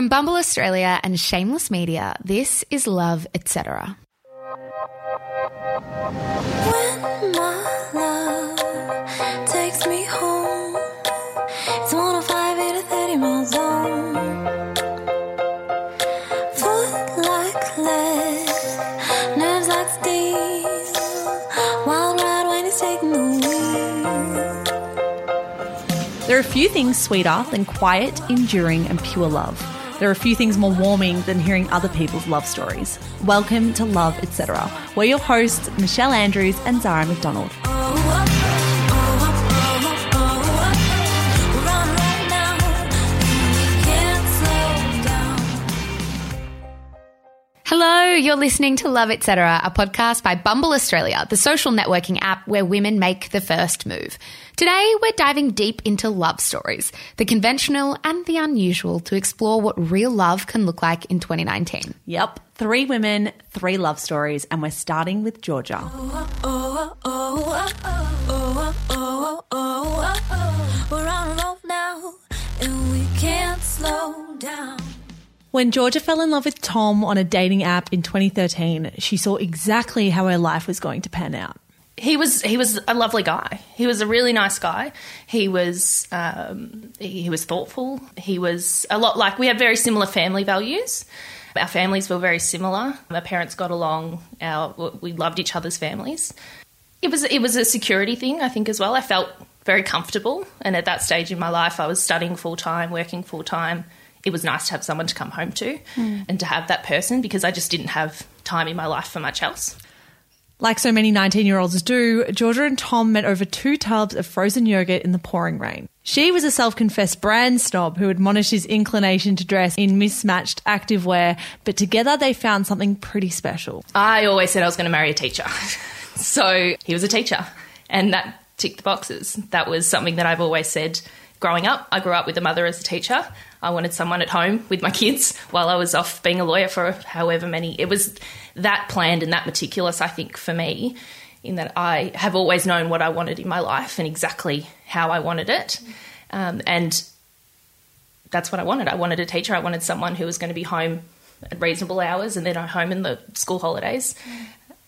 From Bumble Australia and Shameless Media, this is Love, etc. When my love takes me home, it's 105 to 30 miles zone. Foot like lead, nerves like steel. Wild ride when he's taking the wheel. There are few things sweeter than quiet, enduring, and pure love. There are a few things more warming than hearing other people's love stories. Welcome to Love, etc. We're your hosts, Michelle Andrews and Zara McDonald. you're listening to Love Etc., a podcast by Bumble Australia, the social networking app where women make the first move. Today, we're diving deep into love stories, the conventional and the unusual, to explore what real love can look like in 2019. Yep, three women, three love stories, and we're starting with Georgia. We're on love now, and we can't slow down. When Georgia fell in love with Tom on a dating app in 2013, she saw exactly how her life was going to pan out. he was he was a lovely guy. He was a really nice guy. He was um, he, he was thoughtful. He was a lot like we had very similar family values. Our families were very similar. Our parents got along. Our we loved each other's families. It was it was a security thing, I think, as well. I felt very comfortable, and at that stage in my life, I was studying full time, working full time. It was nice to have someone to come home to, and to have that person because I just didn't have time in my life for much else. Like so many 19 year olds do, Georgia and Tom met over two tubs of frozen yogurt in the pouring rain. She was a self confessed brand snob who admonished his inclination to dress in mismatched activewear, but together they found something pretty special. I always said I was going to marry a teacher. so he was a teacher, and that ticked the boxes. That was something that I've always said growing up. I grew up with a mother as a teacher. I wanted someone at home with my kids while I was off being a lawyer for however many. It was that planned and that meticulous, I think, for me, in that I have always known what I wanted in my life and exactly how I wanted it. Um, and that's what I wanted. I wanted a teacher. I wanted someone who was going to be home at reasonable hours and then home in the school holidays.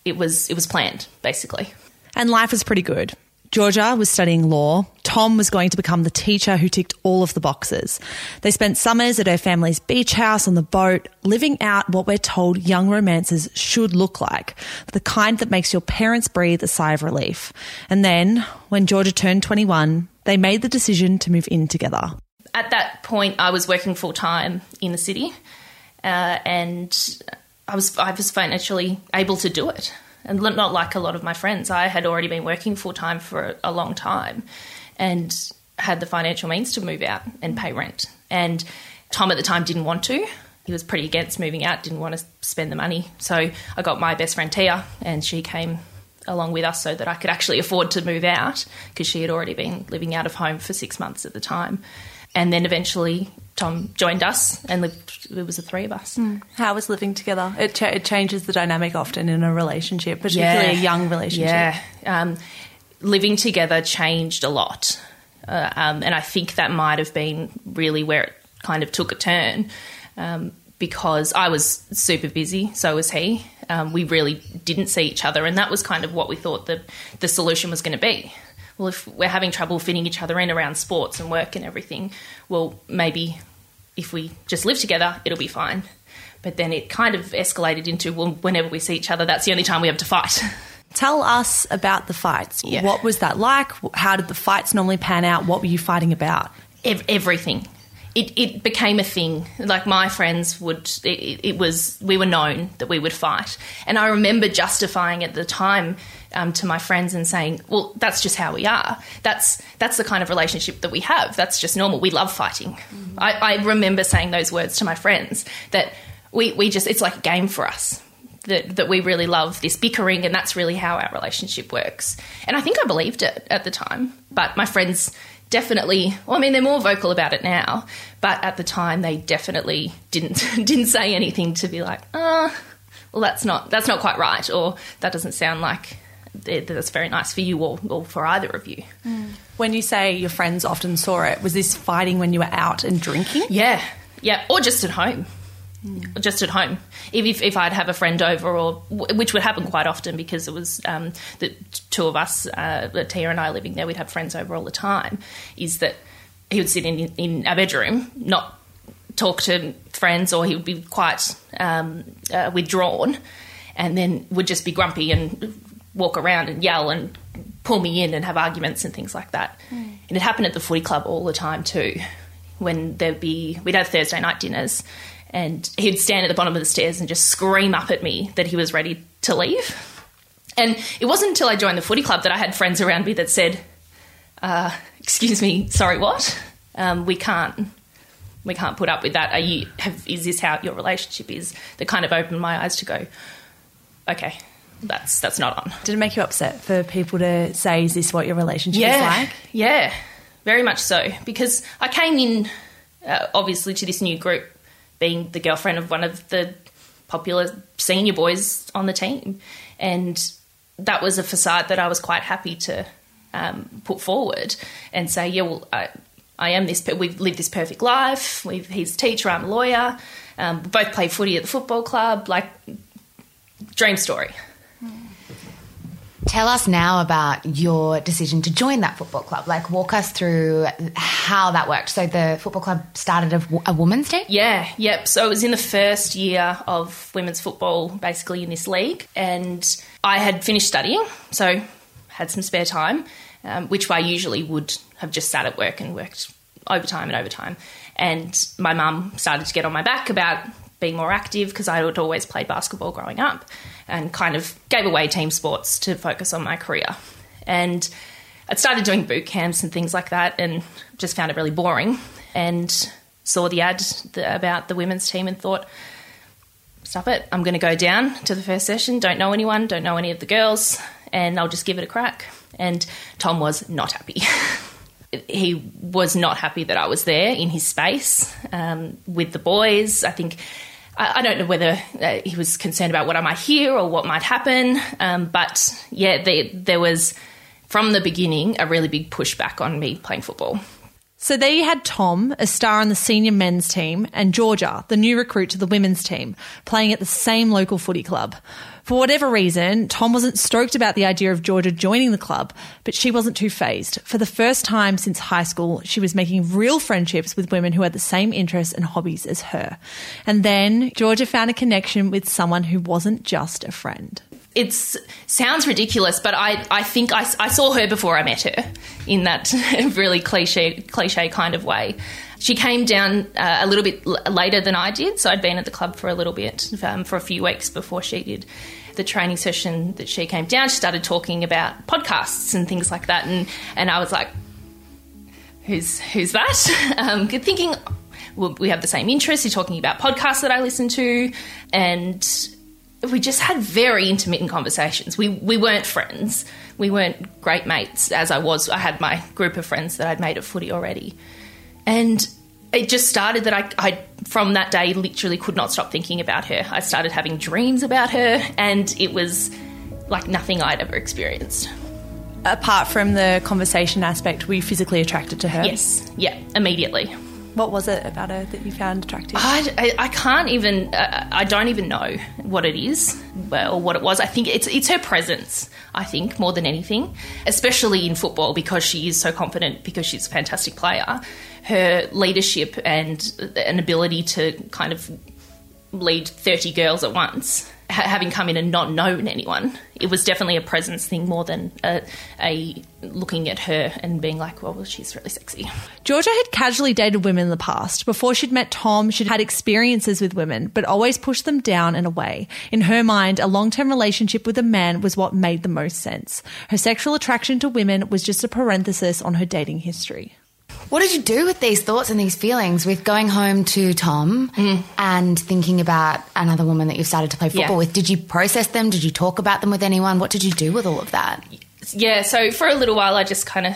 It was it was planned basically. And life was pretty good. Georgia was studying law. Tom was going to become the teacher who ticked all of the boxes. They spent summers at her family's beach house on the boat, living out what we're told young romances should look like the kind that makes your parents breathe a sigh of relief. And then, when Georgia turned 21, they made the decision to move in together. At that point, I was working full time in the city, uh, and I was I was financially able to do it, and not like a lot of my friends. I had already been working full time for a long time, and had the financial means to move out and pay rent. And Tom at the time didn't want to. He was pretty against moving out, didn't want to spend the money. So I got my best friend Tia, and she came along with us so that I could actually afford to move out because she had already been living out of home for six months at the time. And then eventually Tom joined us and lived, it was the three of us. How was living together? It, cha- it changes the dynamic often in a relationship, particularly a young relationship. Yeah. Um, living together changed a lot. Uh, um, and I think that might have been really where it kind of took a turn um, because I was super busy, so was he. Um, we really didn't see each other, and that was kind of what we thought the, the solution was going to be. Well, if we're having trouble fitting each other in around sports and work and everything, well, maybe if we just live together, it'll be fine. But then it kind of escalated into well, whenever we see each other, that's the only time we have to fight. Tell us about the fights. Yeah. What was that like? How did the fights normally pan out? What were you fighting about? Ev- everything. It, it became a thing. Like my friends would, it, it was, we were known that we would fight. And I remember justifying at the time um, to my friends and saying, well, that's just how we are. That's, that's the kind of relationship that we have. That's just normal. We love fighting. I, I remember saying those words to my friends that we, we just, it's like a game for us. That, that we really love this bickering and that's really how our relationship works. And I think I believed it at the time, but my friends definitely well, I mean they're more vocal about it now, but at the time they definitely didn't didn't say anything to be like, ah, well that's not that's not quite right or that doesn't sound like that's very nice for you or, or for either of you. When you say your friends often saw it, was this fighting when you were out and drinking? Yeah. yeah, or just at home. Just at home. If, if, if I'd have a friend over, or which would happen quite often because it was um, the two of us, uh, Tia and I living there, we'd have friends over all the time. Is that he would sit in in our bedroom, not talk to friends, or he would be quite um, uh, withdrawn, and then would just be grumpy and walk around and yell and pull me in and have arguments and things like that. And it happened at the footy club all the time too. When there'd be, we'd have Thursday night dinners, and he'd stand at the bottom of the stairs and just scream up at me that he was ready to leave. And it wasn't until I joined the footy club that I had friends around me that said, uh, "Excuse me, sorry, what? Um, we can't, we can't put up with that. Are you? Have, is this how your relationship is?" That kind of opened my eyes to go, "Okay, that's that's not on." Did it make you upset for people to say, "Is this what your relationship is like?" Yeah, very much so. Because I came in, uh, obviously, to this new group being the girlfriend of one of the popular senior boys on the team. And that was a facade that I was quite happy to um, put forward and say, yeah, well, I, I am this, we've lived this perfect life. We've, he's a teacher, I'm a lawyer. Um, we both play footy at the football club. Like, dream story. Tell us now about your decision to join that football club. Like, walk us through how that worked. So, the football club started a, a women's team? Yeah, yep. So it was in the first year of women's football, basically in this league, and I had finished studying, so had some spare time, um, which I usually would have just sat at work and worked overtime and overtime. And my mum started to get on my back about being more active because I had always played basketball growing up and kind of gave away team sports to focus on my career. And I'd started doing boot camps and things like that and just found it really boring and saw the ad about the women's team and thought, stop it, I'm going to go down to the first session, don't know anyone, don't know any of the girls, and I'll just give it a crack. And Tom was not happy. he was not happy that I was there in his space um, with the boys. I think I, I don't know whether uh, he was concerned about what I might hear or what might happen, um, but yeah, there, there was from the beginning a really big pushback on me playing football. So there you had Tom, a star on the senior men's team, and Georgia, the new recruit to the women's team, playing at the same local footy club. For whatever reason, Tom wasn't stoked about the idea of Georgia joining the club, but she wasn't too phased. For the first time since high school, she was making real friendships with women who had the same interests and hobbies as her. And then Georgia found a connection with someone who wasn't just a friend. It sounds ridiculous, but I, I think I, I saw her before I met her in that really cliche cliche kind of way. She came down uh, a little bit l- later than I did, so I'd been at the club for a little bit, um, for a few weeks before she did. The training session that she came down, she started talking about podcasts and things like that, and and I was like, "Who's who's that?" Um, good thinking. Well, we have the same interests. You're talking about podcasts that I listen to, and we just had very intermittent conversations. We we weren't friends. We weren't great mates as I was. I had my group of friends that I'd made at footy already. And it just started that I, I from that day literally could not stop thinking about her. I started having dreams about her and it was like nothing I'd ever experienced. Apart from the conversation aspect, were you physically attracted to her? Yes. Yeah, immediately. What was it about her that you found attractive? I, I, I can't even. Uh, I don't even know what it is or what it was. I think it's it's her presence. I think more than anything, especially in football because she is so confident because she's a fantastic player. Her leadership and an ability to kind of lead thirty girls at once, ha- having come in and not known anyone, it was definitely a presence thing more than a, a looking at her and being like, well, she's really sexy. Georgia had casually dated women in the past. Before she'd met Tom, she'd had experiences with women, but always pushed them down and away. In her mind, a long term relationship with a man was what made the most sense. Her sexual attraction to women was just a parenthesis on her dating history. What did you do with these thoughts and these feelings with going home to Tom and thinking about another woman that you've started to play football Yeah. with? Did you process them? Did you talk about them with anyone? What did you do with all of that? yeah, so for a little while, I just kind of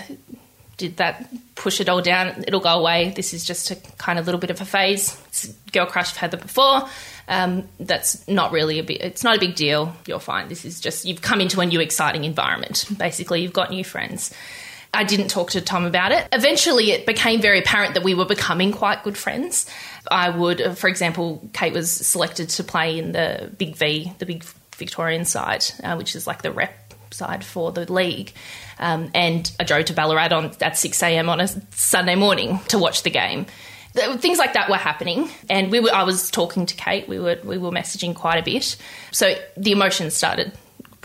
did that, push it all down. It'll go away. This is just a kind of little bit of a phase. It's girl crush. I've had them before. Um, that's not really a big. It's not a big deal. You're fine. This is just you've come into a new exciting environment. Basically, you've got new friends. I didn't talk to Tom about it. Eventually, it became very apparent that we were becoming quite good friends. I would, uh, for example, Kate was selected to play in the Big V, the Big Victorian side, uh, which is like the rep side for the league. Um, and I drove to Ballarat on, at 6 a.m. on a Sunday morning to watch the game. Th- Things like that were happening, and we were. I was talking to Kate. We were we were messaging quite a bit, so the emotions started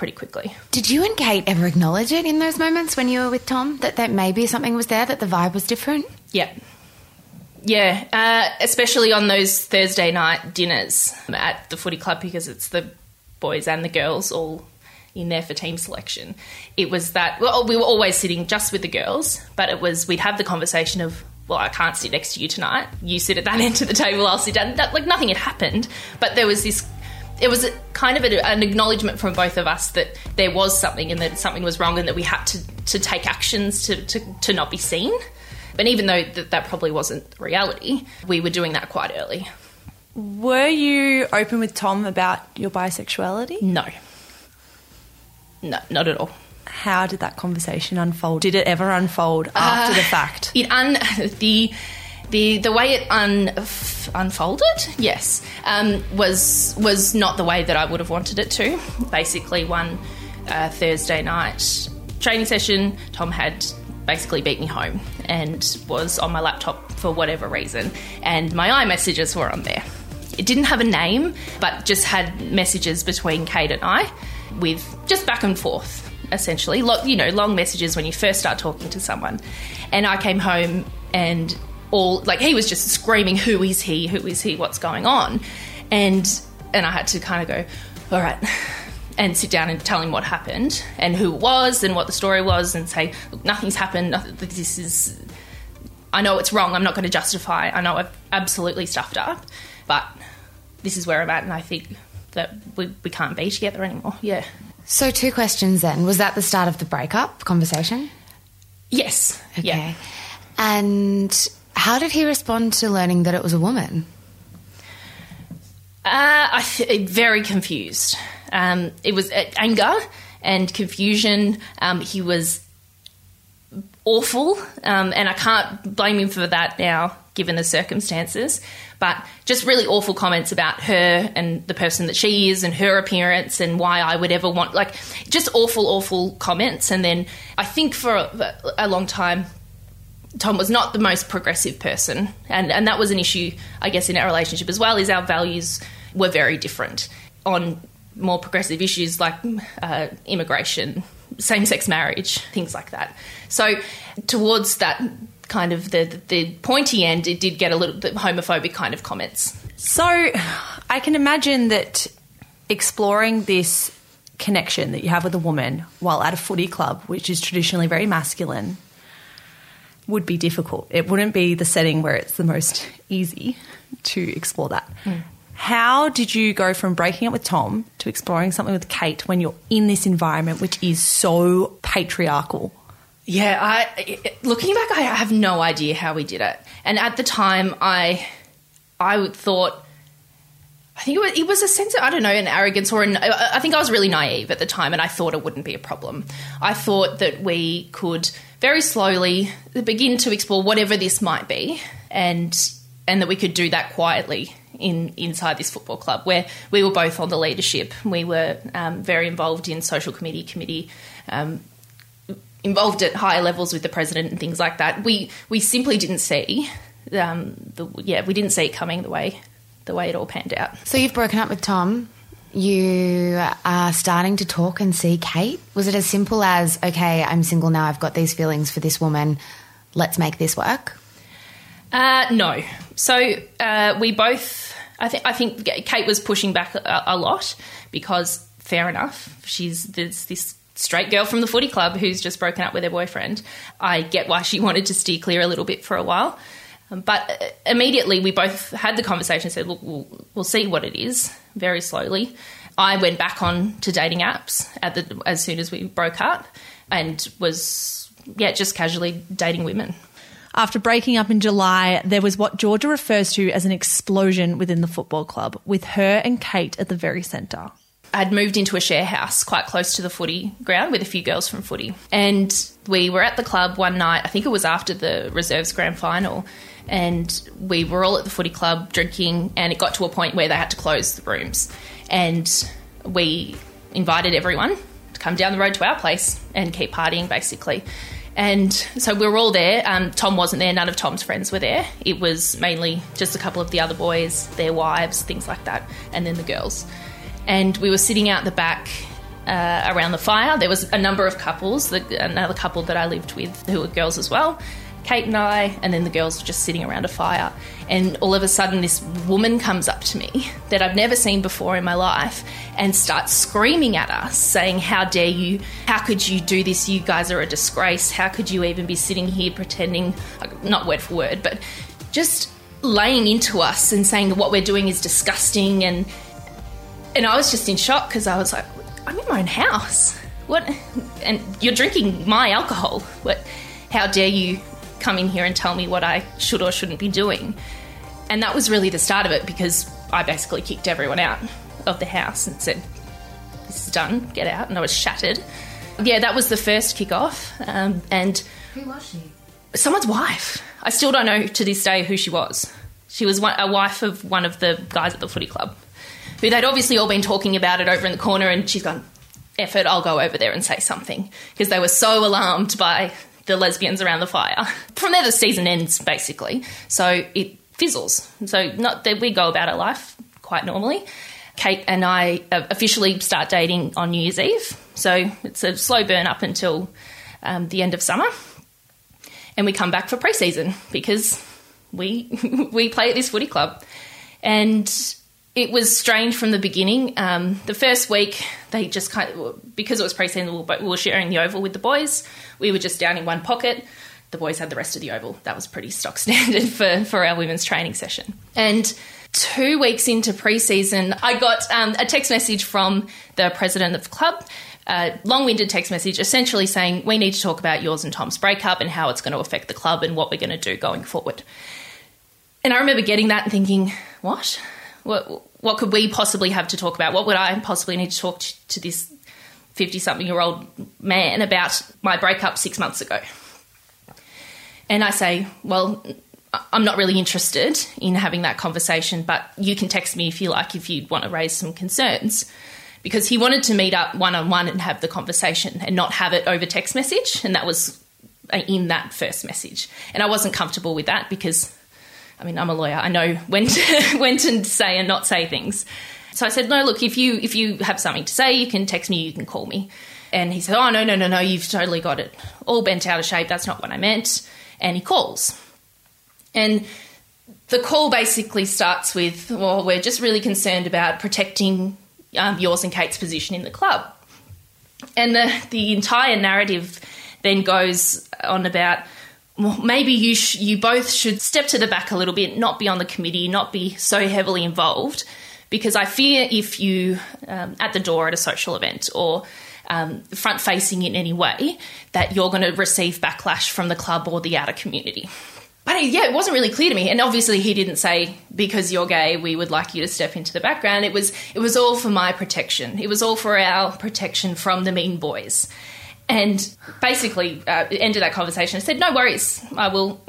pretty quickly. Did you and Kate ever acknowledge it in those moments when you were with Tom that, that maybe something was there, that the vibe was different? Yeah. Yeah, uh, especially on those Thursday night dinners at the footy club because it's the boys and the girls all in there for team selection. It was that, well, we were always sitting just with the girls, but it was, we'd have the conversation of, well, I can't sit next to you tonight. You sit at that end of the table, I'll sit down. That, like nothing had happened, but there was this it was a, kind of a, an acknowledgement from both of us that there was something and that something was wrong and that we had to, to take actions to, to, to not be seen. But even though that, that probably wasn't reality, we were doing that quite early. Were you open with Tom about your bisexuality? No. No, not at all. How did that conversation unfold? Did it ever unfold after uh, the fact? It un the the the way it un, unfolded, yes, um, was was not the way that I would have wanted it to. Basically, one uh, Thursday night training session, Tom had basically beat me home and was on my laptop for whatever reason, and my iMessages were on there. It didn't have a name, but just had messages between Kate and I, with just back and forth essentially. You know, long messages when you first start talking to someone. And I came home and all like he was just screaming, "Who is he? Who is he? What's going on?" And and I had to kind of go, "All right." And sit down and tell him what happened and who it was and what the story was, and say, Look, nothing's happened. Nothing, this is I know it's wrong. I'm not going to justify. I know I've absolutely stuffed up, but this is where I'm at, and I think that we, we can't be together anymore. Yeah. So, two questions then. Was that the start of the breakup conversation? Yes. Okay. Yeah. And how did he respond to learning that it was a woman? Uh, I very confused. Um, it was uh, anger and confusion. Um, he was awful, um, and I can't blame him for that now, given the circumstances. But just really awful comments about her and the person that she is, and her appearance, and why I would ever want like just awful, awful comments. And then I think for a, a long time. Tom was not the most progressive person, and, and that was an issue, I guess, in our relationship as well. Is our values were very different on more progressive issues like uh, immigration, same-sex marriage, things like that. So, towards that kind of the the pointy end, it did get a little bit homophobic kind of comments. So I can imagine that exploring this connection that you have with a woman while at a footy club, which is traditionally very masculine, would be difficult. It wouldn't be the setting where it's the most easy to explore that. Hmm. How did you go from breaking up with Tom to exploring something with Kate when you're in this environment which is so patriarchal? Yeah, I looking back, I have no idea how we did it. And at the time, I I thought. I think it was, it was a sense of, I don't know, an arrogance or an, I think I was really naive at the time and I thought it wouldn't be a problem. I thought that we could very slowly begin to explore whatever this might be and, and that we could do that quietly in, inside this football club where we were both on the leadership. We were um, very involved in social committee, committee, um, involved at higher levels with the president and things like that. We we simply didn't see, um, the, yeah, we didn't see it coming the way the way it all panned out. So, you've broken up with Tom. You are starting to talk and see Kate. Was it as simple as, okay, I'm single now, I've got these feelings for this woman, let's make this work? Uh, no. So uh, we both, I think, I think Kate was pushing back a, a lot because, fair enough, she's this, this straight girl from the footy club who's just broken up with her boyfriend. I get why she wanted to steer clear a little bit for a while. But uh, immediately we both had the conversation and said, look, we'll, we'll see what it is very slowly. I went back on to dating apps at the, as soon as we broke up and was, yeah, just casually dating women. After breaking up in July, there was what Georgia refers to as an explosion within the football club, with her and Kate at the very centre. I'd moved into a share house quite close to the footy ground with a few girls from footy. And we were at the club one night, I think it was after the reserves grand final, and we were all at the footy club drinking, and it got to a point where they had to close the rooms. And we invited everyone to come down the road to our place and keep partying, basically. And so we were all there. Um, Tom wasn't there. None of Tom's friends were there. It was mainly just a couple of the other boys, their wives, things like that, and then the girls. And we were sitting out the back uh, around the fire. There was a number of couples, the, another couple that I lived with who were girls as well. Kate and I, and then the girls were just sitting around a fire. And all of a sudden, this woman comes up to me that I've never seen before in my life and starts screaming at us, saying, How dare you? How could you do this? You guys are a disgrace. How could you even be sitting here pretending, not word for word, but just laying into us and saying that what we're doing is disgusting. And, and I was just in shock because I was like, I'm in my own house. What? And you're drinking my alcohol. What? How dare you come in here and tell me what I should or shouldn't be doing. And that was really the start of it because I basically kicked everyone out of the house and said, This is done, get out. And I was shattered. Yeah, that was the first kickoff. Um, and Who was she? someone's wife. I still don't know to this day who she was. She was one, a wife of one of the guys at the footy club, who they'd obviously all been talking about it over in the corner, and she's gone, effort, I'll go over there and say something. Because they were so alarmed by the lesbians around the fire. From there, the season ends, basically. So it fizzles. So not that we go about our life quite normally. Kate and I uh, officially start dating on New Year's Eve. So it's a slow burn up until um, the end of summer and we come back for preseason because we we play at this footy club, and it was strange from the beginning. Um, the first week they just kind of because it was preseason, we were, we were sharing the oval with the boys. We were just down in one pocket. The boys had the rest of the oval. That was pretty stock standard for for our women's training session. And two weeks into preseason, I got um, a text message from the president of the club a long-winded text message essentially saying we need to talk about yours and Tom's breakup and how it's going to affect the club and what we're going to do going forward. And I remember getting that and thinking, what? What what could we possibly have to talk about? What would I possibly need to talk to, to this 50-something year old man about my breakup 6 months ago? And I say, well, I'm not really interested in having that conversation, but you can text me if you like if you want to raise some concerns because he wanted to meet up one on one and have the conversation and not have it over text message. And that was uh, in that first message. And I wasn't comfortable with that because, I mean, I'm a lawyer. I know when to, when to say and not say things. So I said, no, look, if you if you have something to say, you can text me, you can call me. And he said, oh, no, no, no, no, you've totally got it all bent out of shape. That's not what I meant. And he calls. And the call basically starts with, well, we're just really concerned about protecting um, yours and Kate's position in the club. And the, the entire narrative then goes on about well, maybe you sh- you both should step to the back a little bit, not be on the committee, not be so heavily involved, because I fear if you um, at the door at a social event or um, front facing in any way that you're going to receive backlash from the club or the outer community but yeah, it wasn't really clear to me. And obviously, he didn't say because you're gay, we would like you to step into the background. It was it was all for my protection. It was all for our protection from the mean boys. And basically, uh, ended that conversation. I said, "No worries, I will.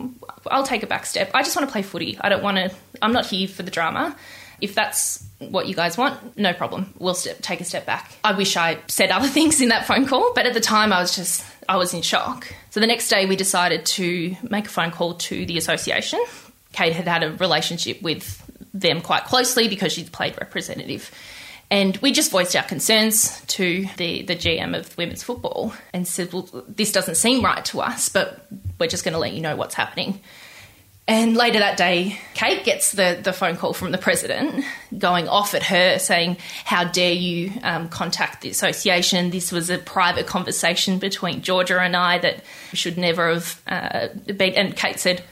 I'll take a back step. I just want to play footy. I don't want to. I'm not here for the drama. If that's what you guys want, no problem. We'll step, take a step back. I wish I said other things in that phone call, but at the time, I was just I was in shock. So the next day, we decided to make a phone call to the association. Kate had had a relationship with them quite closely because she'd played representative. And we just voiced our concerns to the, the GM of women's football and said, well, this doesn't seem right to us, but we're just going to let you know what's happening. And later that day, Kate gets the, the phone call from the president going off at her saying, How dare you um, contact the association? This was a private conversation between Georgia and I that should never have uh, been. And Kate said,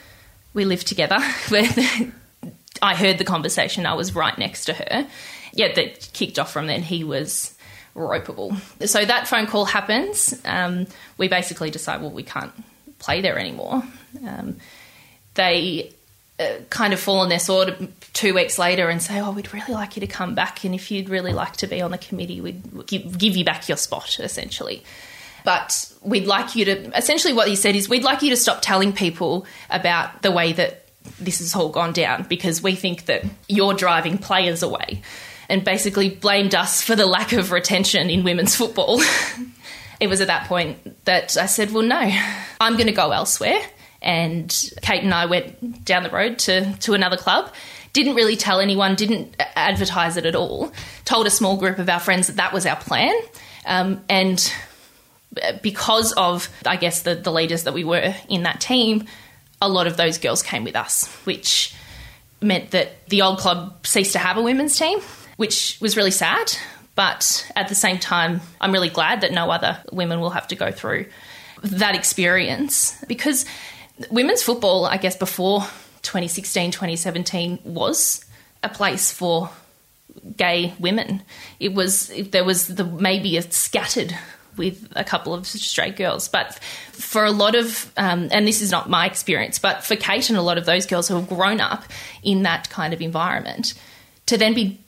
We live together. I heard the conversation, I was right next to her. Yeah, that kicked off from then. He was ropeable. So that phone call happens. Um, we basically decide, well, we can't play there anymore. Um, they uh, kind of fall on their sword two weeks later and say, "Oh, we'd really like you to come back, and if you'd really like to be on the committee, we'd give, give you back your spot." Essentially, but we'd like you to. Essentially, what he said is, we'd like you to stop telling people about the way that this has all gone down because we think that you're driving players away, and basically blamed us for the lack of retention in women's football. it was at that point that I said, "Well, no, I'm going to go elsewhere." And Kate and I went down the road to, to another club. Didn't really tell anyone, didn't advertise it at all. Told a small group of our friends that that was our plan. Um, and because of, I guess, the, the leaders that we were in that team, a lot of those girls came with us, which meant that the old club ceased to have a women's team, which was really sad. But at the same time, I'm really glad that no other women will have to go through that experience because women's football, I guess, before 2016, 2017 was a place for gay women. It was there was the maybe a scattered with a couple of straight girls, but for a lot of um, and this is not my experience, but for Kate and a lot of those girls who have grown up in that kind of environment, to then be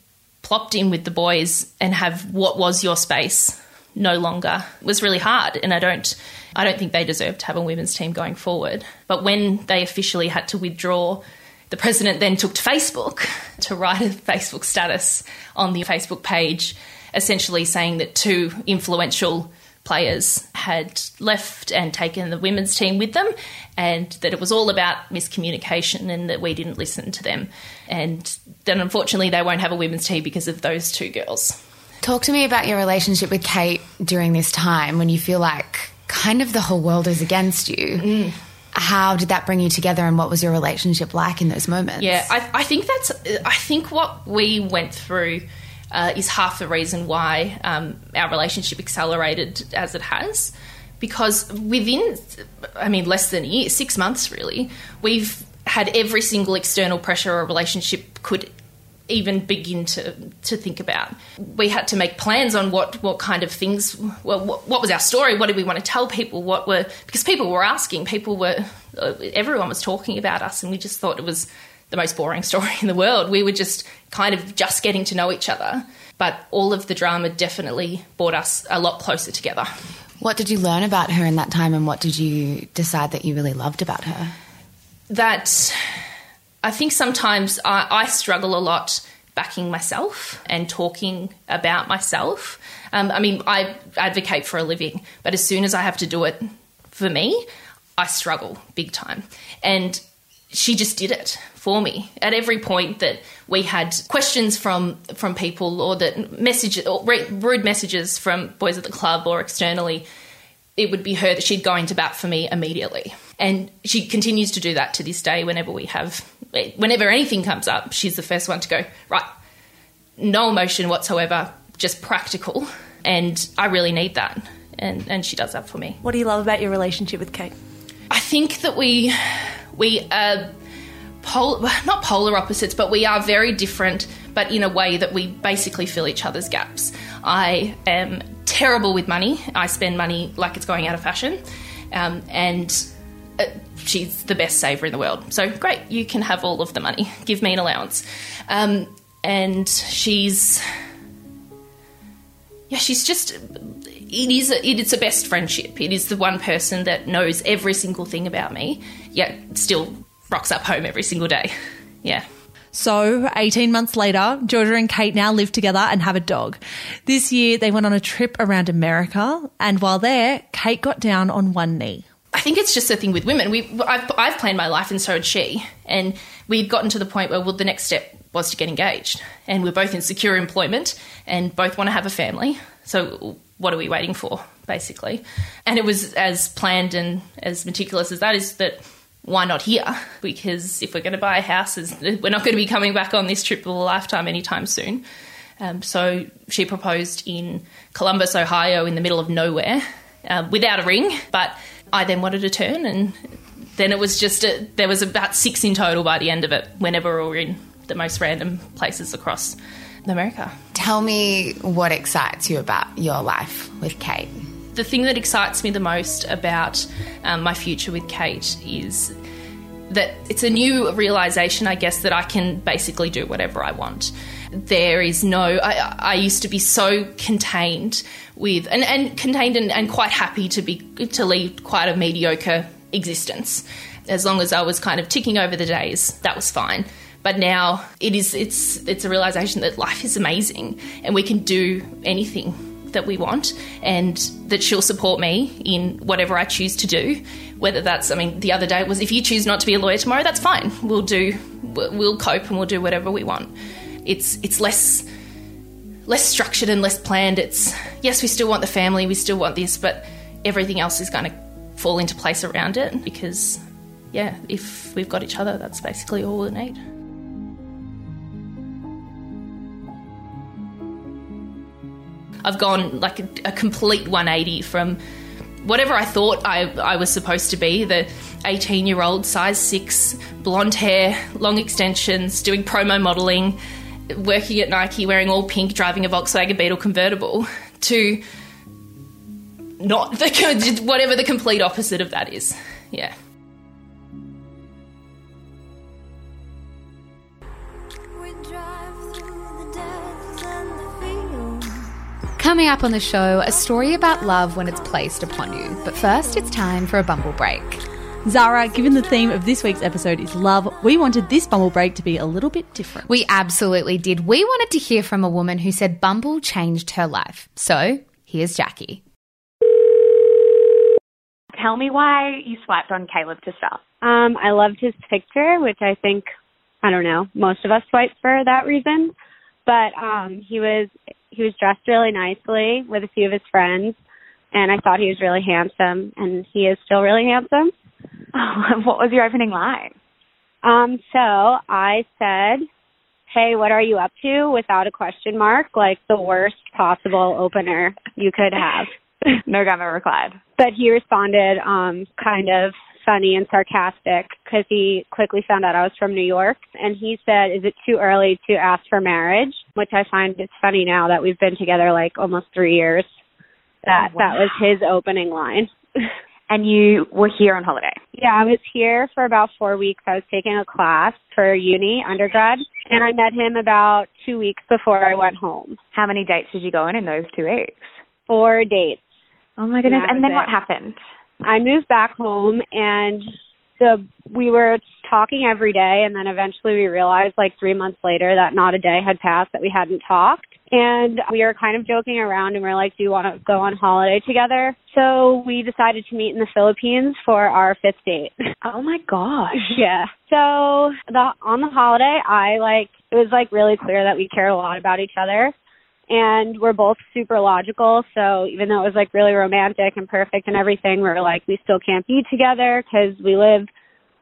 plopped in with the boys and have what was your space no longer was really hard, and I don't I don't think they deserve to have a women's team going forward. But when they officially had to withdraw, the president then took to Facebook to write a Facebook status on the Facebook page, essentially saying that two influential players had left and taken the women's team with them, and that it was all about miscommunication and that we didn't listen to them. And then unfortunately, they won't have a women's team because of those two girls. Talk to me about your relationship with Kate during this time when you feel like kind of the whole world is against you. Mm. How did that bring you together, and what was your relationship like in those moments? Yeah, I, I think that's. I think what we went through uh, is half the reason why um, our relationship accelerated as it has. Because within, I mean, less than a year, six months really, we've had every single external pressure a relationship could even begin to, to think about. We had to make plans on what, what kind of things, well, what, what was our story? What did we want to tell people? What were, because people were asking, people were, uh, everyone was talking about us, and we just thought it was the most boring story in the world. We were just kind of just getting to know each other. But all of the drama definitely brought us a lot closer together. What did you learn about her in that time, and what did you decide that you really loved about her? That I think sometimes I, I struggle a lot backing myself and talking about myself. Um, I mean, I advocate for a living, but as soon as I have to do it for me, I struggle big time. And she just did it for me. At every point that we had questions from from people or that messages or rude messages from boys at the club or externally it would be her that she'd go into bat for me immediately. And she continues to do that to this day whenever we have whenever anything comes up she's the first one to go right no emotion whatsoever just practical. And i really need that. And and she does that for me. What do you love about your relationship with Kate? I think that we we are pol- not polar opposites, but we are very different, but in a way that we basically fill each other's gaps. I am terrible with money. I spend money like it's going out of fashion, um, and uh, she's the best saver in the world. So great, you can have all of the money. Give me an allowance, um, and she's yeah, she's just. It is. A, it is a best friendship. It is the one person that knows every single thing about me, yet still rocks up home every single day. Yeah. So, 18 months later, Georgia and Kate now live together and have a dog. This year, they went on a trip around America, and while there, Kate got down on one knee. I think it's just a thing with women. We, I've, I've planned my life, and so had she. And we'd gotten to the point where, well, the next step was to get engaged, and we're both in secure employment, and both want to have a family. So, what are we waiting for, basically? And it was as planned and as meticulous as that is that why not here? Because if we're going to buy a house, we're not going to be coming back on this trip of a lifetime anytime soon. Um, so she proposed in Columbus, Ohio, in the middle of nowhere, uh, without a ring. But I then wanted to turn, and then it was just a, there was about six in total by the end of it. Whenever we were in the most random places across America. Tell me what excites you about your life with Kate. The thing that excites me the most about um, my future with Kate is that it's a new realization, I guess, that I can basically do whatever I want. There is no, I, I used to be so contained with, and, and contained and, and quite happy to be, to lead quite a mediocre existence. As long as I was kind of ticking over the days, that was fine. But now it is, it's, it's a realization that life is amazing and we can do anything that we want and that she'll support me in whatever I choose to do. Whether that's, I mean, the other day was if you choose not to be a lawyer tomorrow, that's fine. We'll do, we'll cope and we'll do whatever we want. It's, it's less, less structured and less planned. It's, yes, we still want the family, we still want this, but everything else is going to fall into place around it because, yeah, if we've got each other, that's basically all we need. I've gone like a, a complete 180 from whatever I thought I, I was supposed to be the 18 year old, size six, blonde hair, long extensions, doing promo modelling, working at Nike, wearing all pink, driving a Volkswagen Beetle convertible, to not the, whatever the complete opposite of that is. Yeah. Coming up on the show, a story about love when it's placed upon you. But first, it's time for a bumble break. Zara, given the theme of this week's episode is love, we wanted this Bumble break to be a little bit different. We absolutely did. We wanted to hear from a woman who said Bumble changed her life. So here's Jackie. Tell me why you swiped on Caleb to start. Um, I loved his picture, which I think I don't know, most of us swipe for that reason. But um he was he was dressed really nicely with a few of his friends and I thought he was really handsome and he is still really handsome. what was your opening line? Um, so I said, Hey, what are you up to? without a question mark, like the worst possible opener you could have. no grammar required. but he responded um kind of funny and sarcastic because he quickly found out I was from New York and he said is it too early to ask for marriage which I find it's funny now that we've been together like almost 3 years that oh, that was his opening line And you were here on holiday. yeah I was here for about 4 weeks I was taking a class for uni undergrad and I met him about 2 weeks before I went home How many dates did you go on in those two weeks? four dates Oh my goodness. That and then it. what happened? I moved back home and the we were talking every day and then eventually we realized like 3 months later that not a day had passed that we hadn't talked. And we were kind of joking around and we are like do you want to go on holiday together? So we decided to meet in the Philippines for our fifth date. Oh my gosh. yeah. So the on the holiday I like it was like really clear that we cared a lot about each other and we're both super logical. So even though it was like really romantic and perfect and everything we're like we still can't be together because we live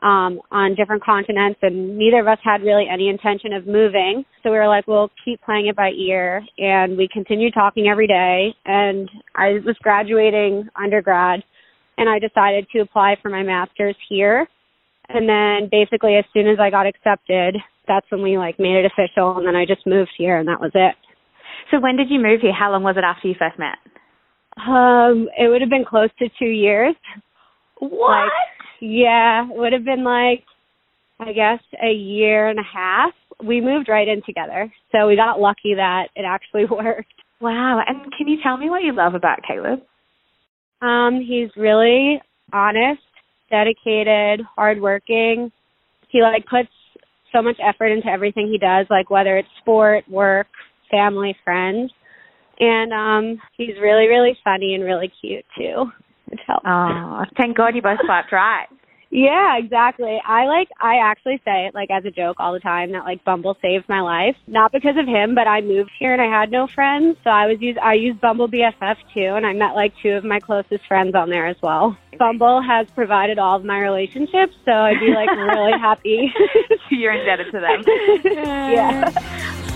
um on different continents and neither of us had really any intention of moving. So we were like we'll keep playing it by ear and we continued talking every day. And i was graduating undergrad and i decided to apply for my masters here. And then basically as soon as i got accepted that's when we like made it official and then i just moved here and that was it So when did you move here? How long was it after you first met? Um, it would have been close to two years. What? Like, yeah, it would have been like, I guess, a year and a half. We moved right in together, so we got lucky that it actually worked. wow. And can you tell me what you love about Caleb? Um, he's really honest, dedicated, hardworking. He like puts so much effort into everything he does, like whether it's sport, work, family, friends. And um he's really, really funny and really cute too. Which helps. Oh, thank God you both swiped right. Yeah, exactly. I like I actually say it like as a joke all the time that like Bumble saved my life. Not because of him, but I moved here and I had no friends, so I was use I used Bumble BFF too and I met like two of my closest friends on there as well. Bumble has provided all of my relationships, so I'd be like really happy. You're indebted to them. yeah.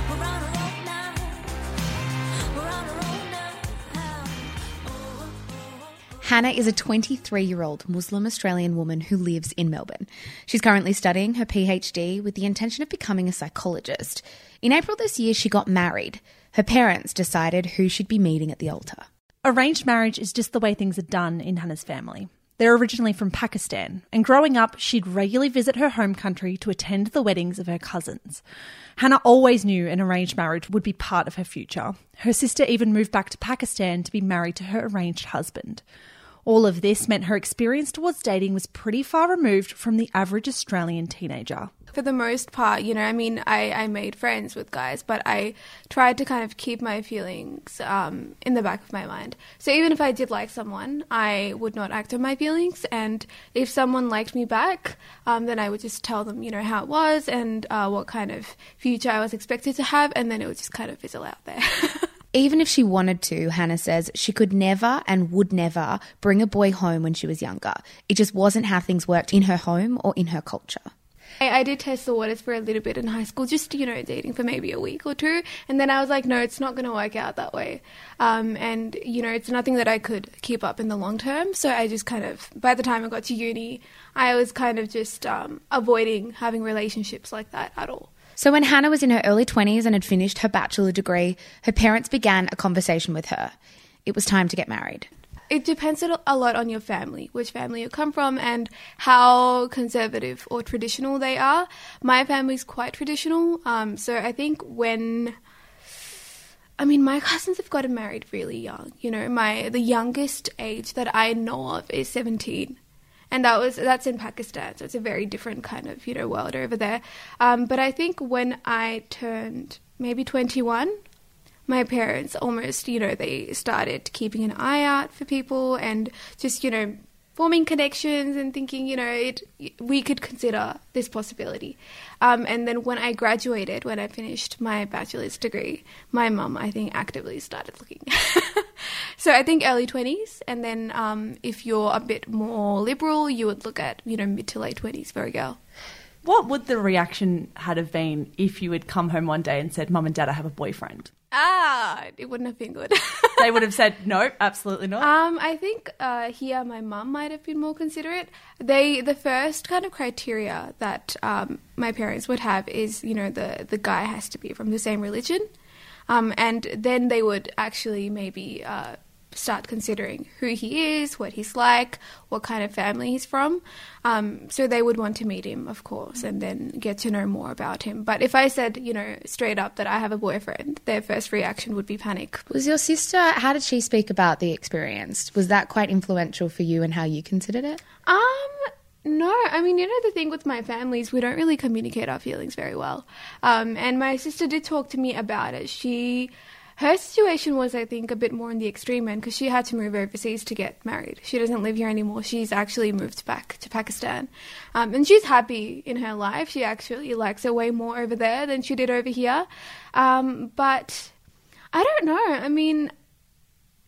Hannah is a 23 year old Muslim Australian woman who lives in Melbourne. She's currently studying her PhD with the intention of becoming a psychologist. In April this year, she got married. Her parents decided who she'd be meeting at the altar. Arranged marriage is just the way things are done in Hannah's family. They're originally from Pakistan, and growing up, she'd regularly visit her home country to attend the weddings of her cousins. Hannah always knew an arranged marriage would be part of her future. Her sister even moved back to Pakistan to be married to her arranged husband. All of this meant her experience towards dating was pretty far removed from the average Australian teenager. for the most part, you know, I mean, I, I made friends with guys, but I tried to kind of keep my feelings um, in the back of my mind. So even if I did like someone, I would not act on my feelings. And if someone liked me back, um, then I would just tell them, you know, how it was and uh, what kind of future I was expected to have, and then it would just kind of fizzle out there. Even if she wanted to, Hannah says she could never and would never bring a boy home when she was younger. It just wasn't how things worked in her home or in her culture. I, I did test the waters for a little bit in high school, just you know, dating for maybe a week or two, and then I was like, no, it's not going to work out that way, um, and you know, it's nothing that I could keep up in the long term. So I just kind of, by the time I got to uni, I was kind of just um, avoiding having relationships like that at all. So, when Hannah was in her early 20s and had finished her bachelor degree, her parents began a conversation with her. It was time to get married. It depends a lot on your family, which family you come from, and how conservative or traditional they are. My family's quite traditional, um, so I think when I mean, my cousins have gotten married really young. You know, my the youngest age that I know of is seventeen, and that was that's in Pakistan, so it's a very different kind of you know world over there. Um, but I think when I turned maybe twenty one, my parents almost you know they started keeping an eye out for people and just you know forming connections and thinking you know it we could consider this possibility um, and then when i graduated when i finished my bachelor's degree my mum i think actively started looking so i think early 20s and then um, if you're a bit more liberal you would look at you know mid to late 20s for a girl What would the reaction had have been if you had come home one day and said, Mum and Dad, I have a boyfriend? ah it wouldn't have been good They would have said, No, absolutely not. Um, I think uh, here my mum might have been more considerate. They the first kind of criteria that um, my parents would have is you know the the guy has to be from the same religion, um, and then they would actually maybe uh, start considering who he is, what he's like, what kind of family he's from. Um, so they would want to meet him, of course, and then get to know more about him. But if I said you know straight up that I have a boyfriend, their first reaction would be panic. Was your sister, how did she speak about the experience? Was that quite influential for you and how you considered it? Um, no, I mean, you know, the thing with my family is we don't really communicate our feelings very well. Um, and my sister did talk to me about it. She, her situation was, I think, a bit more in the extreme end because she had to move overseas to get married. She doesn't live here anymore. She's actually moved back to Pakistan. Um, and she's happy in her life. She actually likes it way more over there than she did over here. Um, but I don't know. I mean,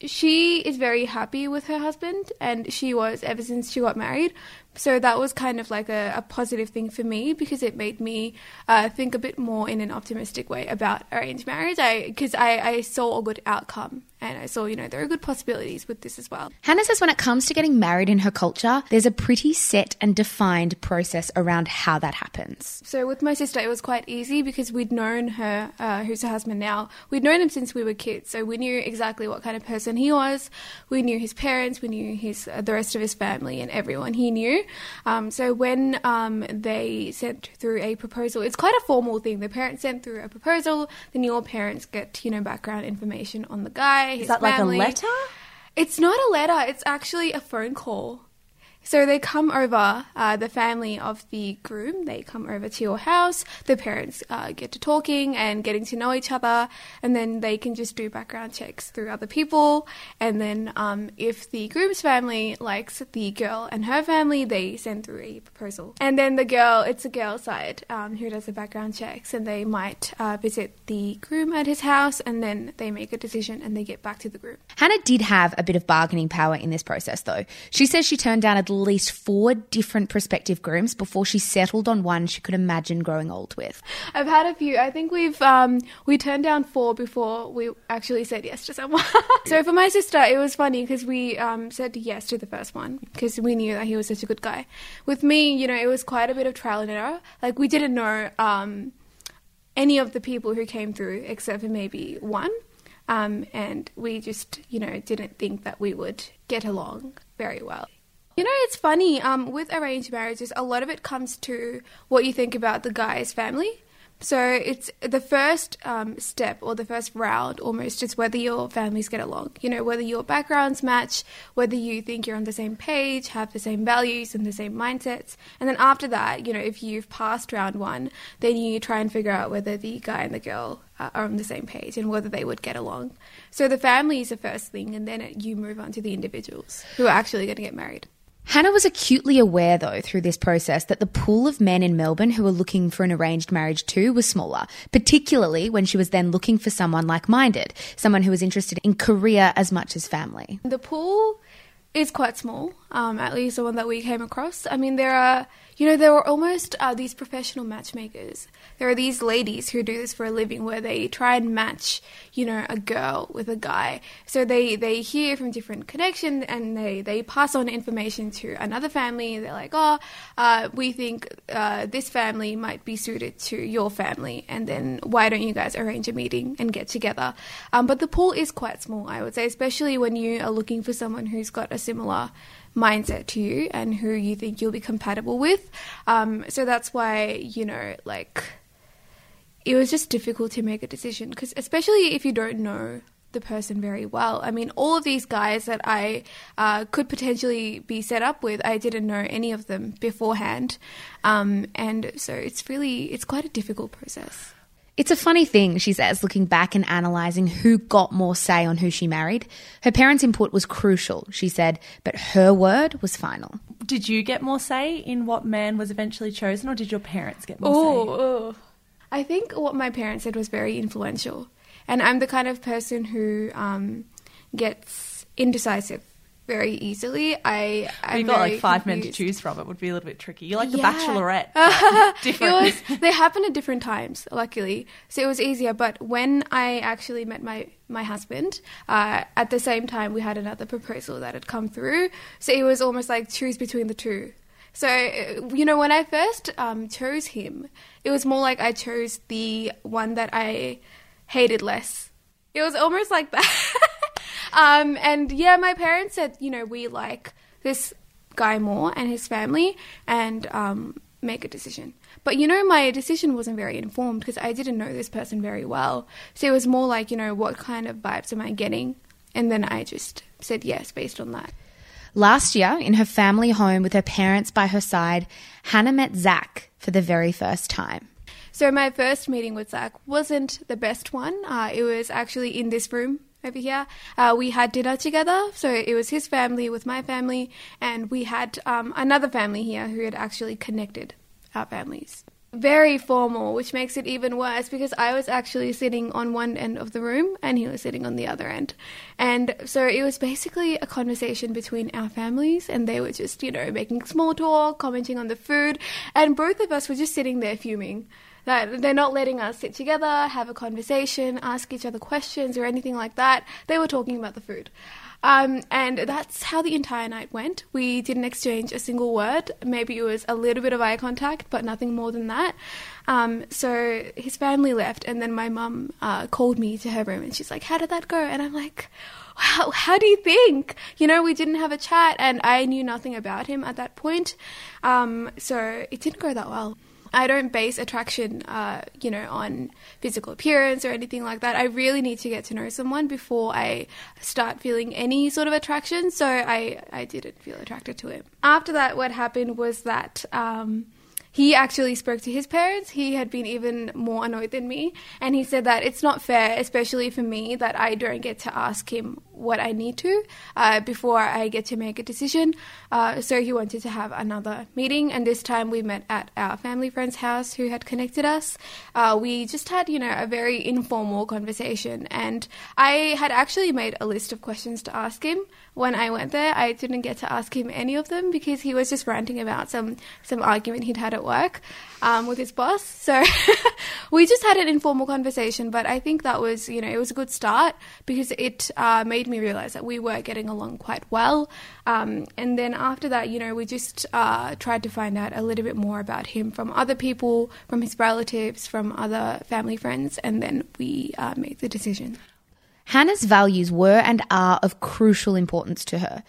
she is very happy with her husband and she was ever since she got married so that was kind of like a, a positive thing for me because it made me uh, think a bit more in an optimistic way about arranged marriage. Because I, I saw a good outcome and I saw you know there are good possibilities with this as well Hannah says when it comes to getting married in her culture, there's a pretty set and defined process around how that happens. So with my sister, it was quite easy because we'd known her, uh, who's her husband now. We'd known him since we were kids, so we knew exactly what kind of person he was. We knew his parents, we knew his uh, the rest of his family, and everyone he knew. Um, so when um, they sent through a proposal, it's quite a formal thing. The parents sent through a proposal, then your parents get you know background information on the guy, his Is that like a letter? It's not a letter, it's actually a phone call. So they come over, uh, the family of the groom, they come over to your house. The parents uh, get to talking and getting to know each other, and then they can just do background checks through other people. And then um, if the groom's family likes the girl and her family, they send through a proposal. And then the girl, it's a girl side um, who does the background checks, and they might uh, visit the groom at his house, and then they make a decision and they get back to the groom. Hannah did have a bit of bargaining power in this process, though. She says she turned down at least four different prospective grooms before she settled on one she could imagine growing old with. I've had a few. I think we've um, we turned down four before we actually said yes to someone. so for my sister, it was funny because we um, said yes to the first one because we knew that he was such a good guy. With me, you know, it was quite a bit of trial and error. Like we didn't know um, any of the people who came through except for maybe one. Um, and we just, you know, didn't think that we would get along very well. You know, it's funny. Um, with arranged marriages, a lot of it comes to what you think about the guy's family. So it's the first um, step or the first round almost is whether your families get along. You know, whether your backgrounds match, whether you think you're on the same page, have the same values and the same mindsets. And then after that, you know, if you've passed round one, then you try and figure out whether the guy and the girl are on the same page and whether they would get along. So the family is the first thing, and then you move on to the individuals who are actually going to get married. Hannah was acutely aware, though, through this process, that the pool of men in Melbourne who were looking for an arranged marriage too was smaller, particularly when she was then looking for someone like minded, someone who was interested in career as much as family. The pool is quite small, um, at least the one that we came across. I mean, there are, you know, there are almost uh, these professional matchmakers. There are these ladies who do this for a living where they try and match, you know, a girl with a guy. So they, they hear from different connections and they, they pass on information to another family. They're like, oh, uh, we think uh, this family might be suited to your family. And then why don't you guys arrange a meeting and get together? Um, but the pool is quite small, I would say, especially when you are looking for someone who's got a similar mindset to you and who you think you'll be compatible with. Um, so that's why, you know, like it was just difficult to make a decision because, especially if you don't know the person very well. I mean, all of these guys that I uh, could potentially be set up with, I didn't know any of them beforehand, um, and so it's really it's quite a difficult process. It's a funny thing, she says, looking back and analysing who got more say on who she married. Her parents' input was crucial, she said, but her word was final. Did you get more say in what man was eventually chosen, or did your parents get more Oh, say? oh. I think what my parents said was very influential. And I'm the kind of person who um, gets indecisive very easily. I you got like five men to choose from. It would be a little bit tricky. You're like the Yeah. Bachelorette. different. Was, they happened at different times, luckily, so it was easier. But when I actually met my my husband, uh, at the same time we had another proposal that had come through, so it was almost like choose between the two. So you know, when I first um, chose him, it was more like I chose the one that I hated less. It was almost like that. um, and yeah, my parents said, you know, we like this guy more and his family, and um, make a decision. But you know, my decision wasn't very informed because I didn't know this person very well. So it was more like, you know, what kind of vibes am I getting? And then I just said yes based on that. Last year, in her family home with her parents by her side, Hannah met Zach for the very first time. So my first meeting with Zach wasn't the best one. Uh, it was actually in this room over here. Uh, we had dinner together, so it was his family with my family, and we had um, another family here who had actually connected our families. Very formal, which makes it even worse because I was actually sitting on one end of the room and he was sitting on the other end. And so it was basically a conversation between our families, and they were just, you know, making small talk, commenting on the food, and both of us were just sitting there fuming that they're not letting us sit together, have a conversation, ask each other questions or anything like that. They were talking about the food. Um, and that's how the entire night went. We didn't exchange a single word. Maybe it was a little bit of eye contact, but nothing more than that. Um, so his family left, and then my mum uh, called me to her room and she's like, How did that go? And I'm like, how, how do you think? You know, we didn't have a chat and I knew nothing about him at that point. Um, so it didn't go that well. I don't base attraction, uh, you know, on physical appearance or anything like that. I really need to get to know someone before I start feeling any sort of attraction. So I, I didn't feel attracted to him. After that, what happened was that um, he actually spoke to his parents. He had been even more annoyed than me. And he said that it's not fair, especially for me, that I don't get to ask him what I need to uh, before I get to make a decision. Uh, so he wanted to have another meeting. And this time we met at our family friend's house who had connected us. Uh, we just had, you know, a very informal conversation. And I had actually made a list of questions to ask him. When I went there, I didn't get to ask him any of them because he was just ranting about some, some argument he'd had at work um, with his boss. So we just had an informal conversation, but I think that was, you know, it was a good start because it uh, made me realize that we were getting along quite well. Um, and then after that, you know, we just uh, tried to find out a little bit more about him from other people, from his relatives, from other family friends, and then we uh, made the decision. Hannah's values were and are of crucial importance to her.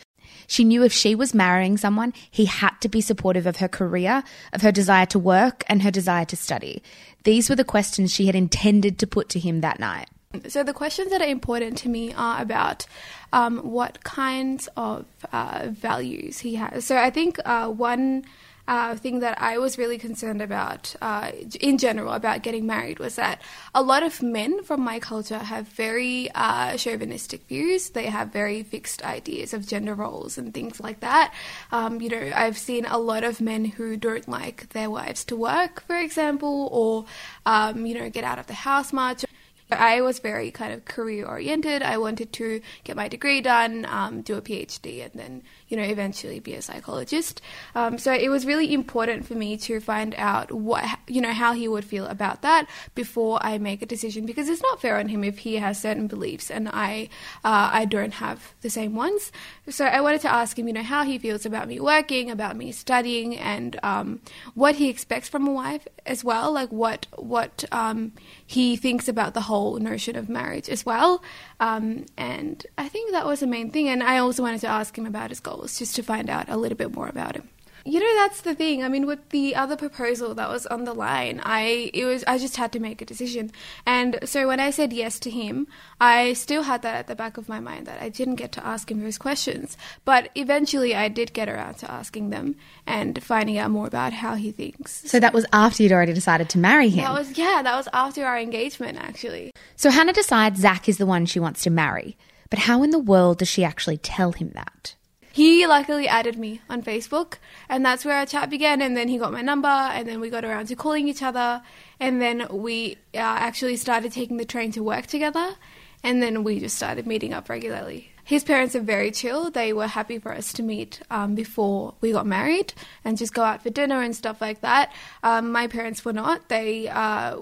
She knew if she was marrying someone, he had to be supportive of her career, of her desire to work, and her desire to study. These were the questions she had intended to put to him that night. So the questions that are important to me are about um, what kinds of uh, values he has. So I think uh, one uh, thing that I was really concerned about uh, in general about getting married was that a lot of men from my culture have very uh, chauvinistic views. They have very fixed ideas of gender roles and things like that. Um, you know, I've seen a lot of men who don't like their wives to work, for example, or um, you know, get out of the house much. I was very kind of career oriented. I wanted to get my degree done, um, do a PhD, and then you know eventually be a psychologist. Um, so it was really important for me to find out what you know how he would feel about that before I make a decision because it's not fair on him if he has certain beliefs and I uh, I don't have the same ones. So I wanted to ask him you know how he feels about me working, about me studying, and um, what he expects from a wife as well, like what what um, he thinks about the whole notion of marriage as well. Um, and I think that was the main thing. And I also wanted to ask him about his goals, just to find out a little bit more about him. You know, that's the thing. I mean, with the other proposal that was on the line, I it was I just had to make a decision. And so when I said yes to him, I still had that at the back of my mind that I didn't get to ask him those questions. But eventually, I did get around to asking them and finding out more about how he thinks. So that was after you'd already decided to marry him. That was yeah, that was after our engagement actually. so Hannah decides Zach is the one she wants to marry. But how in the world does she actually tell him that? He luckily added me on Facebook, and that's where our chat began. And then he got my number, and then we got around to calling each other, and then we uh, actually started taking the train to work together, and then we just started meeting up regularly. His parents are very chill. They were happy for us to meet um, before we got married and just go out for dinner and stuff like that. Um, my parents were not. They uh,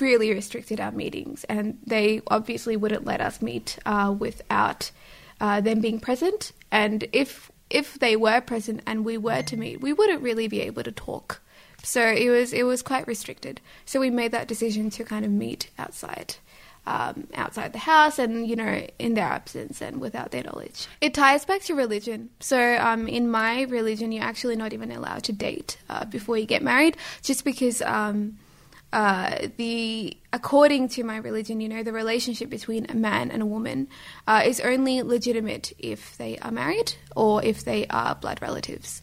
really restricted our meetings, and they obviously wouldn't let us meet uh, without uh, them being present. And if if they were present and we were to meet, we wouldn't really be able to talk. So it was it was quite restricted. So we made that decision to kind of meet outside. Um, outside the house and you know in their absence and without their knowledge it ties back to religion so um, in my religion you're actually not even allowed to date uh, before you get married just because um, uh, the according to my religion, you know, the relationship between a man and a woman uh, is only legitimate if they are married or if they are blood relatives.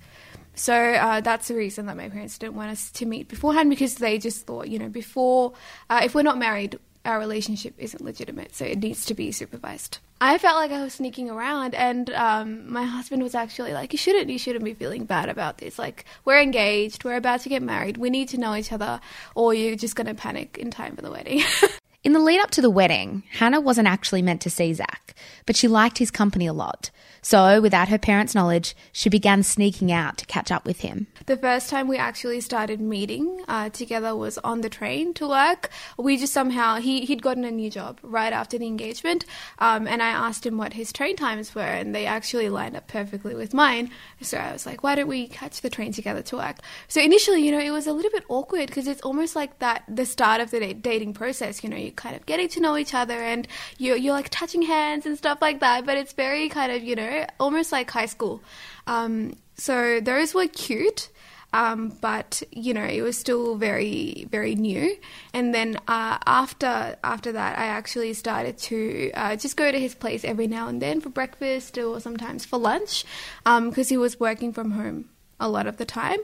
So uh, that's the reason that my parents didn't want us to meet beforehand because they just thought, you know, before uh, if we're not married, our relationship isn't legitimate, so it needs to be supervised. I felt like I was sneaking around, and um, my husband was actually like, "You shouldn't, you shouldn't be feeling bad about this. Like, we're engaged, we're about to get married, we need to know each other, or you're just to panic in time for the wedding." In the lead up to the wedding, Hannah wasn't actually meant to see Zach, but she liked his company a lot. So, without her parents' knowledge, she began sneaking out to catch up with him. The first time we actually started meeting uh, together was on the train to work. We just somehow he he'd gotten a new job right after the engagement, um, and I asked him what his train times were, and they actually lined up perfectly with mine. So I was like, "Why don't we catch the train together to work?" So initially, you know, it was a little bit awkward because it's almost like that the start of the da- dating process. You know, you're kind of getting to know each other, and you're you're like touching hands and stuff like that. But it's very kind of you know almost like high school. Um, so those were cute. Um, but you know it was still very very new and then uh, after after that I actually started to uh, just go to his place every now and then for breakfast or sometimes for lunch because he was working from home a lot of the time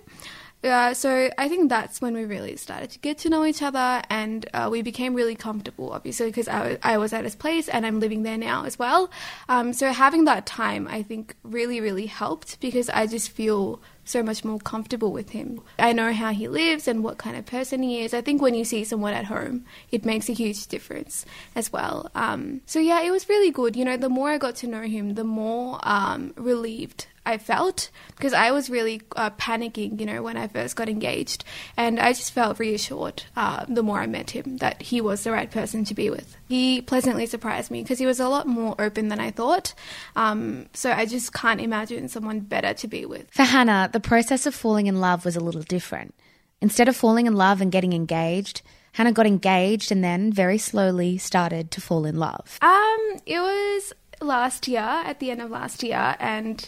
uh, so I think that's when we really started to get to know each other, and uh, we became really comfortable. Obviously, because I was at his place and I'm living there now as well. Um, so having that time, I think, really, really helped because I just feel so much more comfortable with him. I know how he lives and what kind of person he is. I think when you see someone at home, it makes a huge difference as well. Um, so yeah, it was really good. You know, the more I got to know him, the more um, relieved I felt because I was really uh, panicking, you know, when I first got engaged, and I just felt reassured uh, the more I met him that he was the right person to be with. He pleasantly surprised me because he was a lot more open than I thought. Um, so I just can't imagine someone better to be with. For Hannah, the process of falling in love was a little different. Instead of falling in love and getting engaged, Hannah got engaged and then very slowly started to fall in love. Um, it was last year, at the end of last year, and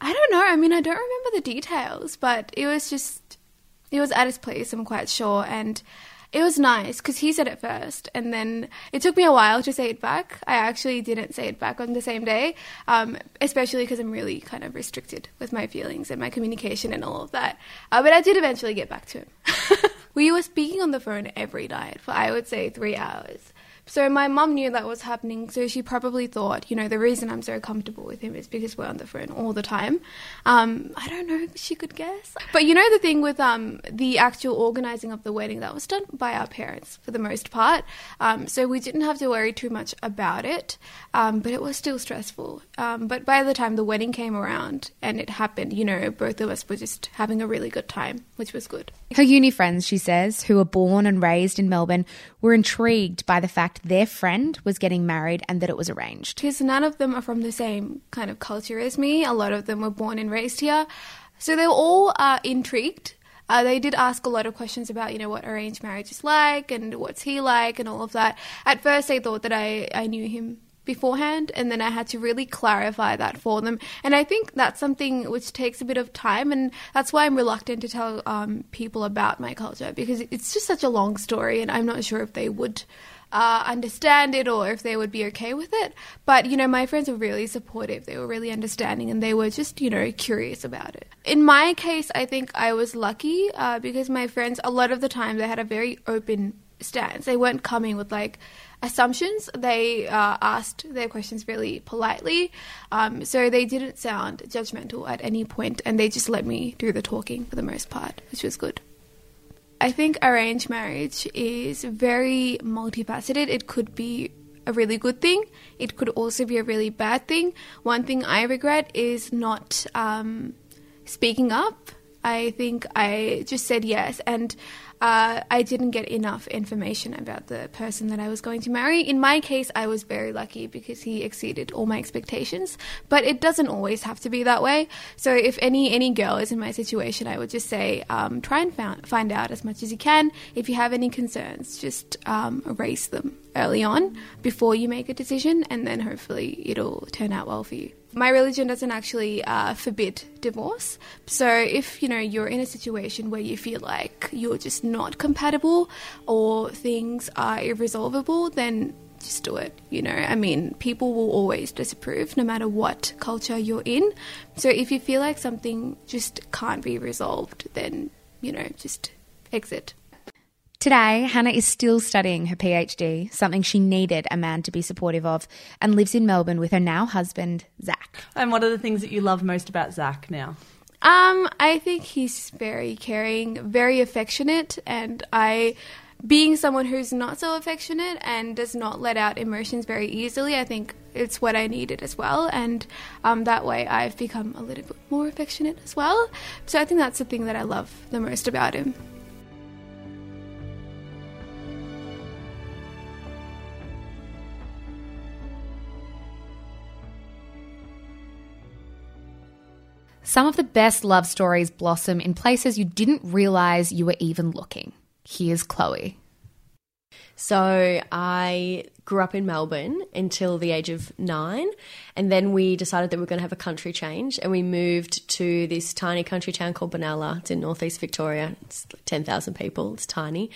I don't know. I mean, I don't remember the details, but it was just, it was at his place, I'm quite sure. And it was nice because he said it first. And then it took me a while to say it back. I actually didn't say it back on the same day, um, especially because I'm really kind of restricted with my feelings and my communication and all of that. Uh, but I did eventually get back to him. we were speaking on the phone every night for, I would say, three hours. So my mum knew that was happening, so she probably thought, you know, the reason I'm so comfortable with him is because we're on the phone all the time. Um, I don't know if she could guess. But you know the thing with um, the actual organising of the wedding, that was done by our parents for the most part. Um, so we didn't have to worry too much about it, um, but it was still stressful. Um, but by the time the wedding came around and it happened, you know, both of us were just having a really good time, which was good. Her uni friends, she says, who were born and raised in Melbourne, were intrigued by the fact their friend was getting married and that it was arranged. because none of them are from the same kind of culture as me. A lot of them were born and raised here. So they were all uh, intrigued. Uh, they did ask a lot of questions about, you know, what arranged marriage is like and what's he like and all of that. At first, they thought that I, I knew him beforehand, and then I had to really clarify that for them. And I think that's something which takes a bit of time, and that's why I'm reluctant to tell um, people about my culture because it's just such a long story, and I'm not sure if they would uh, understand it or if they would be okay with it. But, you know, my friends were really supportive. They were really understanding and they were just, you know, curious about it. In my case, I think I was lucky uh, because my friends, a lot of the time, they had a very open stance. They weren't coming with like assumptions. They uh, asked their questions really politely. Um, so they didn't sound judgmental at any point and they just let me do the talking for the most part, which was good. I think arranged marriage is very multifaceted. It could be a really good thing. It could also be a really bad thing. One thing I regret is not um, speaking up. I think I just said yes, and uh, I didn't get enough information about the person that I was going to marry. In my case, I was very lucky because he exceeded all my expectations. But it doesn't always have to be that way. So if any any girl is in my situation, I would just say um, try and found, find out as much as you can. If you have any concerns, just um, erase them early on before you make a decision, and then hopefully it'll turn out well for you. My religion doesn't actually uh, forbid divorce. So if you know you're in a situation where you feel like you're just not compatible or things are irresolvable, then just do it. You know, I mean, people will always disapprove no matter what culture you're in. So if you feel like something just can't be resolved, then you know, just exit. Today, Hannah is still studying her PhD, something she needed a man to be supportive of, and lives in Melbourne with her now husband, Zach. And what are the things that you love most about Zach now? Um, I think he's very caring, very affectionate, and I, being someone who's not so affectionate and does not let out emotions very easily, I think it's what I needed as well, and um, that way I've become a little bit more affectionate as well. So I think that's the thing that I love the most about him. Some of the best love stories blossom in places you didn't realize you were even looking. Here's Chloe. So I grew up in Melbourne until the age of nine, and then we decided that we were going to have a country change, and we moved to this tiny country town called Benalla. It's in northeast Victoria. It's ten thousand people. It's tiny.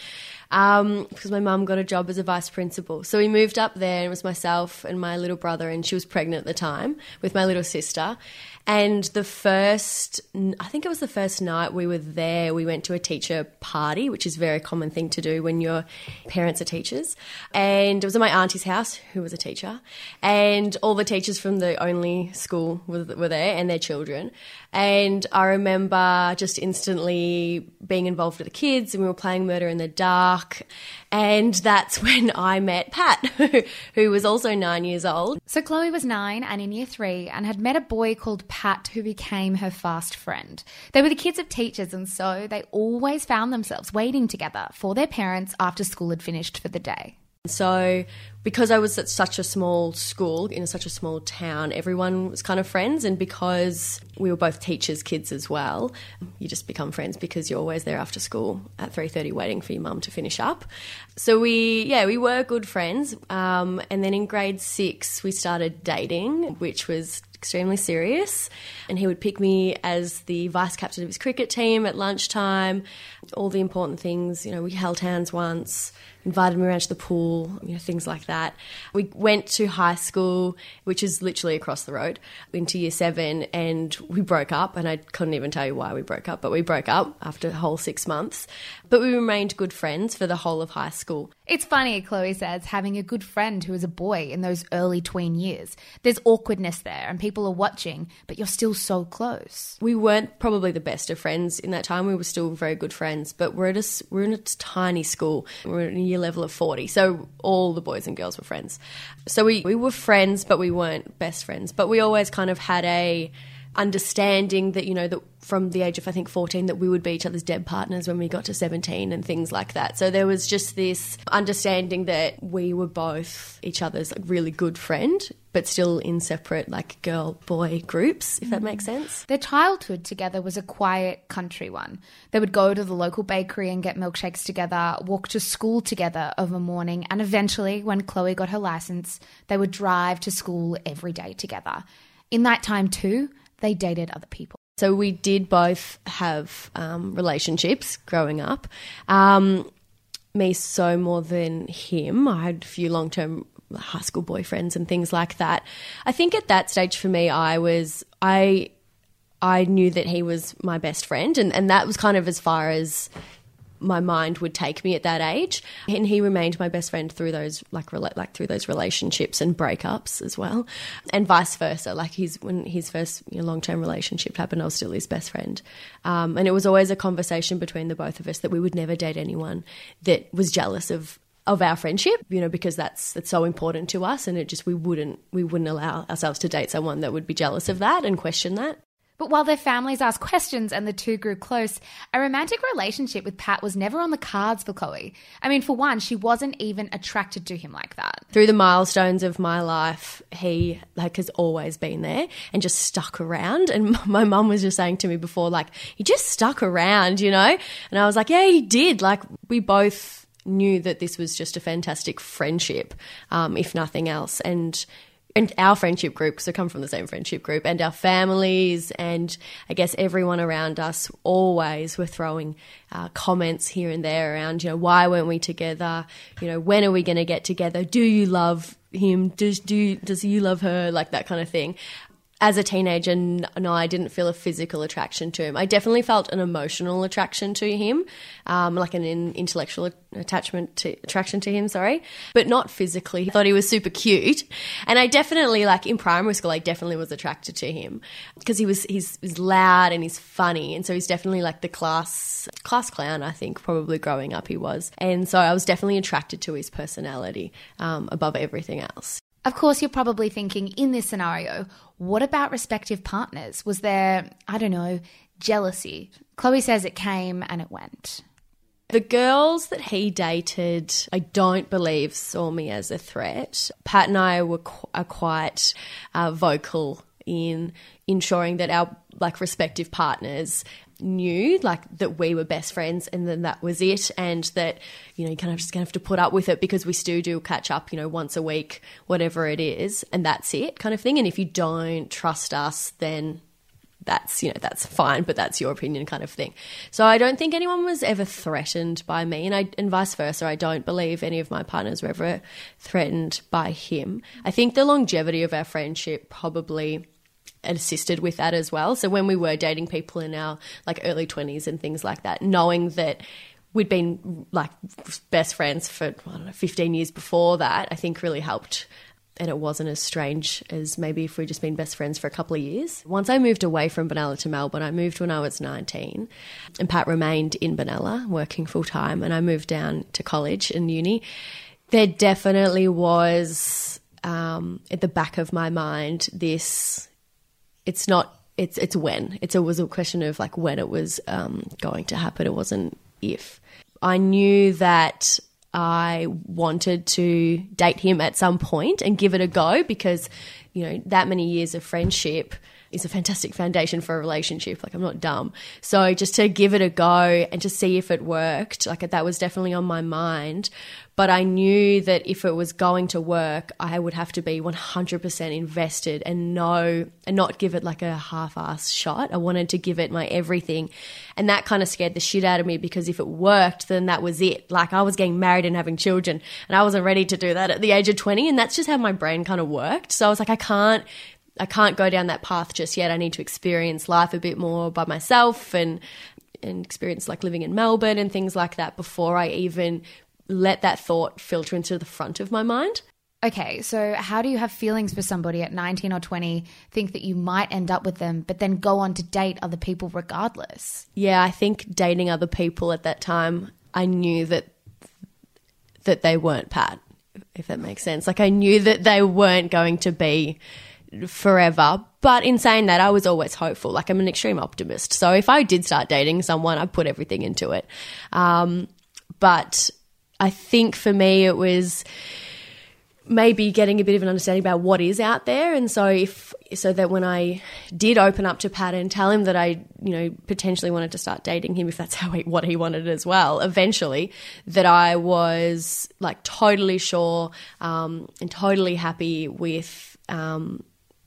Um, because my mum got a job as a vice principal, so we moved up there. And it was myself and my little brother, and she was pregnant at the time with my little sister. And the first, I think it was the first night we were there, we went to a teacher party, which is a very common thing to do when your parents are teachers. And it was at my auntie's house, who was a teacher. And all the teachers from the only school were, were there and their children. And I remember just instantly being involved with the kids, and we were playing Murder in the Dark. And that's when I met Pat, who was also nine years old. So Chloe was nine and in year three and had met a boy called Pat who became her fast friend. They were the kids of teachers and so they always found themselves waiting together for their parents after school had finished for the day. So, because I was at such a small school in such a small town, everyone was kind of friends, and because we were both teachers' kids as well, you just become friends because you're always there after school at three thirty, waiting for your mum to finish up. So we, yeah, we were good friends. Um, and then in grade six, we started dating, which was extremely serious. And he would pick me as the vice captain of his cricket team at lunchtime, all the important things. You know, we held hands once, invited me around to the pool, you know, things like that. We went to high school, which is literally across the road, into year seven, and we broke up. And I couldn't even tell you why we broke up, but we broke up after a whole six months. But we remained good friends for the whole of high school. It's funny, Chloe says, having a good friend who is a boy in those early tween years. There's awkwardness there, and people are watching, but you're still so close. We weren't probably the best of friends in that time. We were still very good friends, but we're at a, we're in a tiny school. We're at a year level of 40, so all the boys and girls were friends. So we, we were friends, but we weren't best friends. But we always kind of had a understanding that, you know, that from the age of, I think, 14, that we would be each other's deb partners when we got to 17 and things like that. So there was just this understanding that we were both each other's like, really good friend, but still in separate, like, girl boy groups, if that mm. makes sense. Their childhood together was a quiet country one. They would go to the local bakery and get milkshakes together, walk to school together of a morning, and eventually, when Chloe got her license, they would drive to school every day together. In that time, too, they dated other people. So we did both have um, relationships growing up. Um, me so more than him. I had a few long term high school boyfriends and things like that. I think at that stage for me, I was I I knew that he was my best friend, and, and that was kind of as far as my mind would take me at that age. And he remained my best friend through those like like through those relationships and breakups as well, and vice versa. Like he's when his first you know, long term relationship happened, I was still his best friend, um, and it was always a conversation between the both of us that we would never date anyone that was jealous of of our friendship, you know, because that's that's so important to us, and it just we wouldn't we wouldn't allow ourselves to date someone that would be jealous of that and question that. But while their families asked questions and the two grew close, a romantic relationship with Pat was never on the cards for Chloe. I mean, for one, she wasn't even attracted to him like that. through the milestones of my life, he like has always been there and just stuck around. And my mum was just saying to me before, like he just stuck around, you know. And I was like, yeah, he did. Like we both knew that this was just a fantastic friendship, um, if nothing else, and. And our friendship group, I come from the same friendship group, and our families, and I guess everyone around us always were throwing uh, comments here and there around, you know, why weren't we together? You know, when are we going to get together? Do you love him? Does do does you love her? Like that kind of thing. As a teenager, no, I didn't feel a physical attraction to him. I definitely felt an emotional attraction to him, um, like an intellectual attachment to attraction to him. Sorry, but not physically. I thought he was super cute, and I definitely like in primary school. I definitely was attracted to him because he was he's, he's loud and he's funny, and so he's definitely like the class class clown. I think probably growing up he was, and so I was definitely attracted to his personality um, above everything else. Of course, you're probably thinking in this scenario, what about respective partners? Was there, I don't know, jealousy? Chloe says it came and it went. The girls that he dated, I don't believe saw me as a threat. Pat and I were qu- are quite uh, vocal in ensuring that our like respective partners knew like that we were best friends and then that was it and that you know you kind of just gonna have to put up with it because we still do catch up you know once a week whatever it is and that's it kind of thing. And if you don't trust us then that's you know that's fine but that's your opinion kind of thing. So i don't think anyone was ever threatened by me and i and vice versa. I don't believe any of my partners were ever threatened by him. I think the longevity of our friendship probably assisted with that as well so when we were dating people in our like early 20s and things like that knowing that we'd been like best friends for I don't know 15 years before that I think really helped and it wasn't as strange as maybe if we'd just been best friends for a couple of years. Once I moved away from Benalla to Melbourne, I moved when I was 19, and Pat remained in Benalla working full time, and I moved down to college and uni. There definitely was um, at the back of my mind this it's not it's it's when it's, it was a question of like when it was um, going to happen it wasn't if i knew that i wanted to date him at some point and give it a go because you know that many years of friendship is a fantastic foundation for a relationship. Like I'm not dumb. So just to give it a go and to see if it worked, like that was definitely on my mind. But I knew that if it was going to work, I would have to be 100% invested and know and not give it like a half-ass shot. I wanted to give it my everything. And that kind of scared the shit out of me because if it worked, then that was it. Like I was getting married and having children and I wasn't ready to do that at the age of 20 and that's just how my brain kind of worked. So I was like I can't I can't go down that path just yet. I need to experience life a bit more by myself and and experience like living in Melbourne and things like that before I even let that thought filter into the front of my mind. Okay, so how do you have feelings for somebody at 19 or 20, think that you might end up with them, but then go on to date other people regardless? Yeah, I think dating other people at that time, I knew that that they weren't Pat, if that makes sense. Like I knew that they weren't going to be forever. But in saying that, I was always hopeful. Like I'm an extreme optimist. So if I did start dating someone, I'd put everything into it. Um, but I think for me, it was maybe getting a bit of an understanding about what is out there. And so if so that when I did open up to Pat and tell him that I you know potentially wanted to start dating him if that's how he, what he wanted as well eventually that I was like totally sure um, and totally happy with um,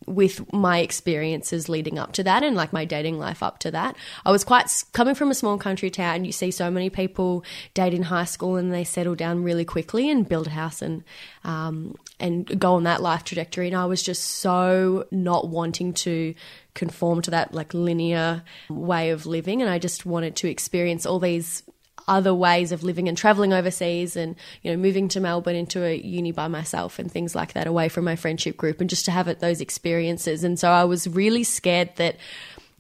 with my experiences leading up to that and like my dating life up to that. I was quite coming from a small country town. You see so many people date in high school and they settle down really quickly and build a house and um, and go on that life trajectory. And I was just so not wanting to conform to that like linear way of living, and I just wanted to experience all these other ways of living and traveling overseas and you know moving to Melbourne into a uni by myself and things like that away from my friendship group and just to have it, those experiences and so I was really scared that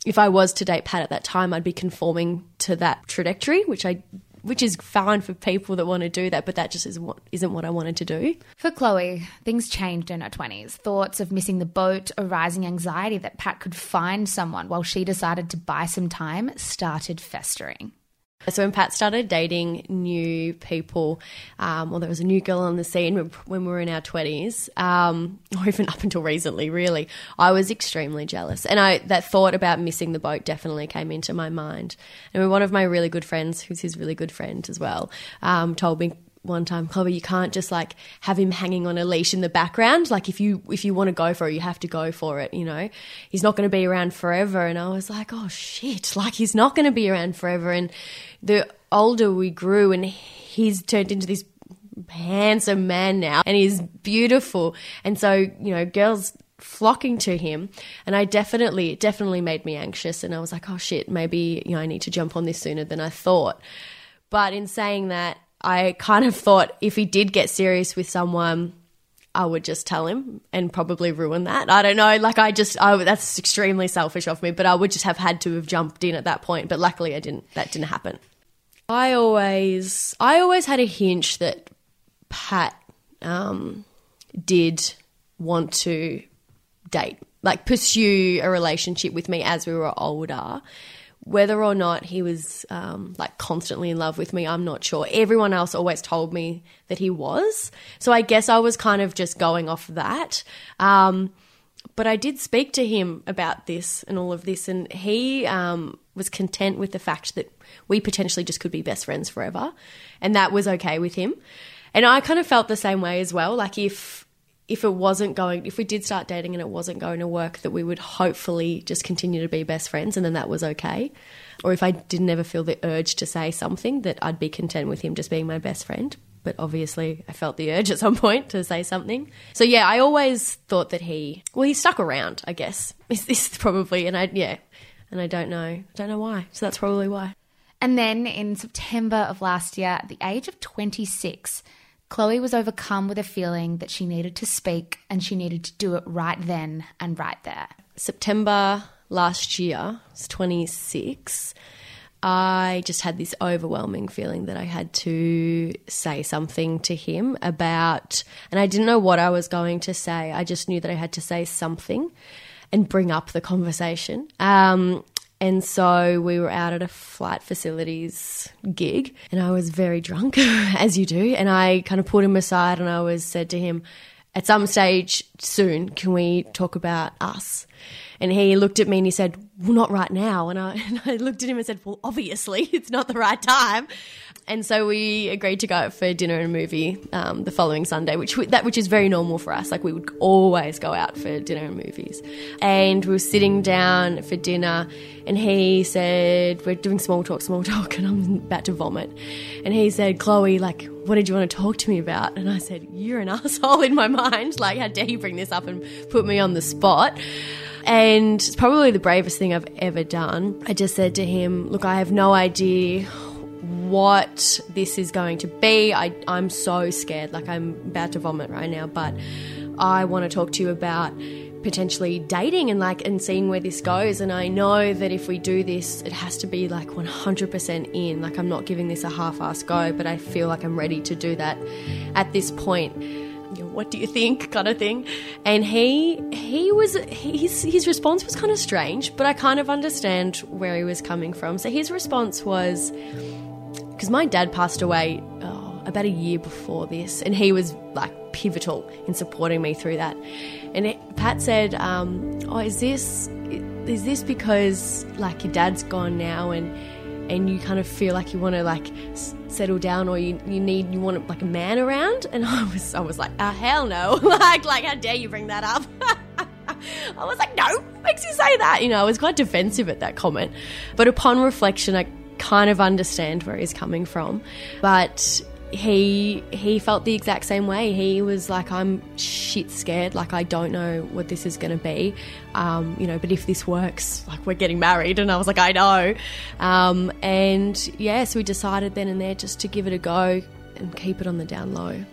if I was to date Pat at that time I'd be conforming to that trajectory which I which is fine for people that want to do that, but that just isn't what, isn't what I wanted to do. For Chloe, things changed in her 20s. Thoughts of missing the boat, a rising anxiety that Pat could find someone while she decided to buy some time started festering. So when Pat started dating new people, um, or there was a new girl on the scene when, we were in our twenties, um, or even up until recently, really, I was extremely jealous, and I that thought about missing the boat definitely came into my mind. And one of my really good friends, who's his really good friend as well, um, told me one time, Chloe, you can't just like have him hanging on a leash in the background. Like if you if you want to go for it, you have to go for it. You know, he's not going to be around forever. And I was like, oh shit, like he's not going to be around forever. And the older we grew, and he's turned into this handsome man now, and he's beautiful. And so you know, girls flocking to him and I definitely it definitely made me anxious and I was like oh shit maybe you know I need to jump on this sooner than I thought but in saying that I kind of thought if he did get serious with someone, I would just tell him and probably ruin that. I don't know. Like I just, I, that's extremely selfish of me, but I would just have had to have jumped in at that point. But luckily, I didn't. That didn't happen. I always, I always had a hunch that Pat um, did want to date, like pursue a relationship with me as we were older. Whether or not he was um, like constantly in love with me, I'm not sure. Everyone else always told me that he was. So I guess I was kind of just going off that. Um, but I did speak to him about this and all of this, and he um, was content with the fact that we potentially just could be best friends forever, and that was okay with him. And I kind of felt the same way as well. Like if if it wasn't going, if we did start dating and it wasn't going to work, that we would hopefully just continue to be best friends and then that was okay. Or if I didn't ever feel the urge to say something, that I'd be content with him just being my best friend. But obviously, I felt the urge at some point to say something. So yeah, I always thought that he, well, he stuck around, I guess. Is this probably, and I, yeah, and I don't know, I don't know why. So that's probably why. And then in September of last year, at the age of 26, Chloe was overcome with a feeling that she needed to speak and she needed to do it right then and right there. September last year, it's 26, I just had this overwhelming feeling that I had to say something to him about, and I didn't know what I was going to say. I just knew that I had to say something and bring up the conversation. Um, and so we were out at a flight facilities gig, and I was very drunk, as you do. And I kind of pulled him aside and I was said to him, at some stage soon, can we talk about us? And he looked at me and he said, Well, not right now. And I, and I looked at him and said, Well, obviously, it's not the right time. And so we agreed to go out for dinner and a movie um, the following Sunday, which we, that which is very normal for us. Like we would always go out for dinner and movies. And we were sitting down for dinner, and he said, "We're doing small talk, small talk," and I'm about to vomit. And he said, "Chloe, like, what did you want to talk to me about?" And I said, "You're an asshole in my mind. Like, how dare you bring this up and put me on the spot?" And it's probably the bravest thing I've ever done. I just said to him, Look, I have no idea what this is going to be. I, I'm so scared. Like, I'm about to vomit right now, but I want to talk to you about potentially dating and like and seeing where this goes and I know that if we do this it has to be like 100% in like I'm not giving this a half-ass go but I feel like I'm ready to do that at this point what do you think kind of thing and he he was his his response was kind of strange but I kind of understand where he was coming from so his response was because my dad passed away oh, about a year before this and he was like pivotal in supporting me through that. And it, Pat said um, oh is this is this because like your dad's gone now and and you kind of feel like you want to like settle down or you, you need you want like a man around? And I was I was like ah hell no. Like like how dare you bring that up? I was like no makes you say that. You know I was quite defensive at that comment. But upon reflection I kind of understand where he's coming from but he he felt the exact same way. He was like i'm shit scared like i don't know what this is going to be um, you know but if this works like we're getting married. And i was like i know. Um, and yeah so we decided then and there just to give it a go and keep it on the down low.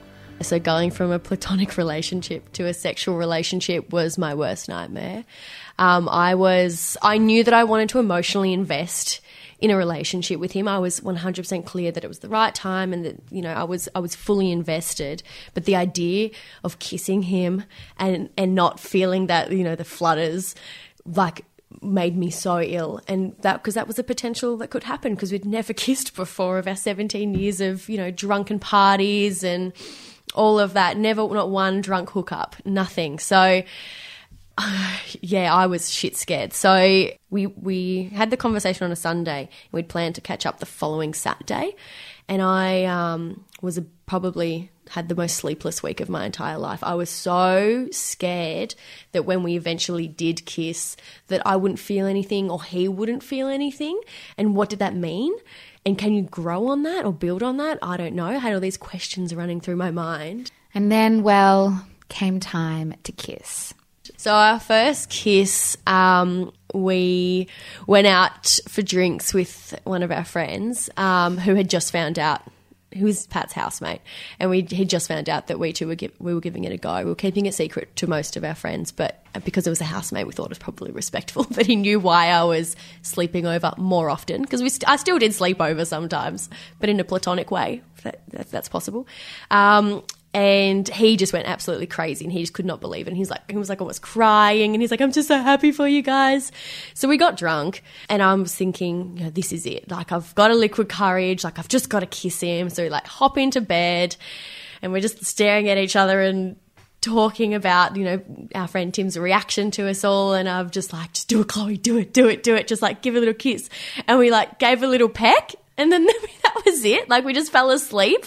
So going from a platonic relationship to a sexual relationship was my worst nightmare. Um, i was i knew that i wanted to emotionally invest in a relationship with him. I was 100% clear that it was the right time and that, you know, I was I was fully invested. But the idea of kissing him and and not feeling that, you know, the flutters like made me so ill and that because that was a potential that could happen because we'd never kissed before of our 17 years of, you know, drunken parties and all of that. Never not one drunk hookup, nothing. So yeah, I was shit scared. So we we had the conversation on a Sunday. We'd planned to catch up the following Saturday, and I um, was a, probably had the most sleepless week of my entire life. I was so scared that when we eventually did kiss, that I wouldn't feel anything or he wouldn't feel anything. And what did that mean? And can you grow on that or build on that? I don't know. I had all these questions running through my mind. And then, well, came time to kiss. So our first kiss, um, we went out for drinks with one of our friends um, who had just found out. Who was Pat's housemate, and we he just found out that we two were we were giving it a go. We were keeping it secret to most of our friends, but because it was a housemate, we thought it was probably respectful that he knew why I was sleeping over more often. Because we st- I still did sleep over sometimes, but in a platonic way, if, that, if that's possible. Um, and he just went absolutely crazy and he just could not believe it. And he's like, he was like almost crying and he's like, I'm just so happy for you guys. So we got drunk and I was thinking, you know, this is it. Like I've got a liquid courage. Like I've just got to kiss him. So we like hop into bed and we're just staring at each other and talking about, you know, our friend Tim's reaction to us all. And I've just like, just do it, Chloe, do it, do it, do it. Just like give a little kiss. And we like gave a little peck and then that was it. Like we just fell asleep.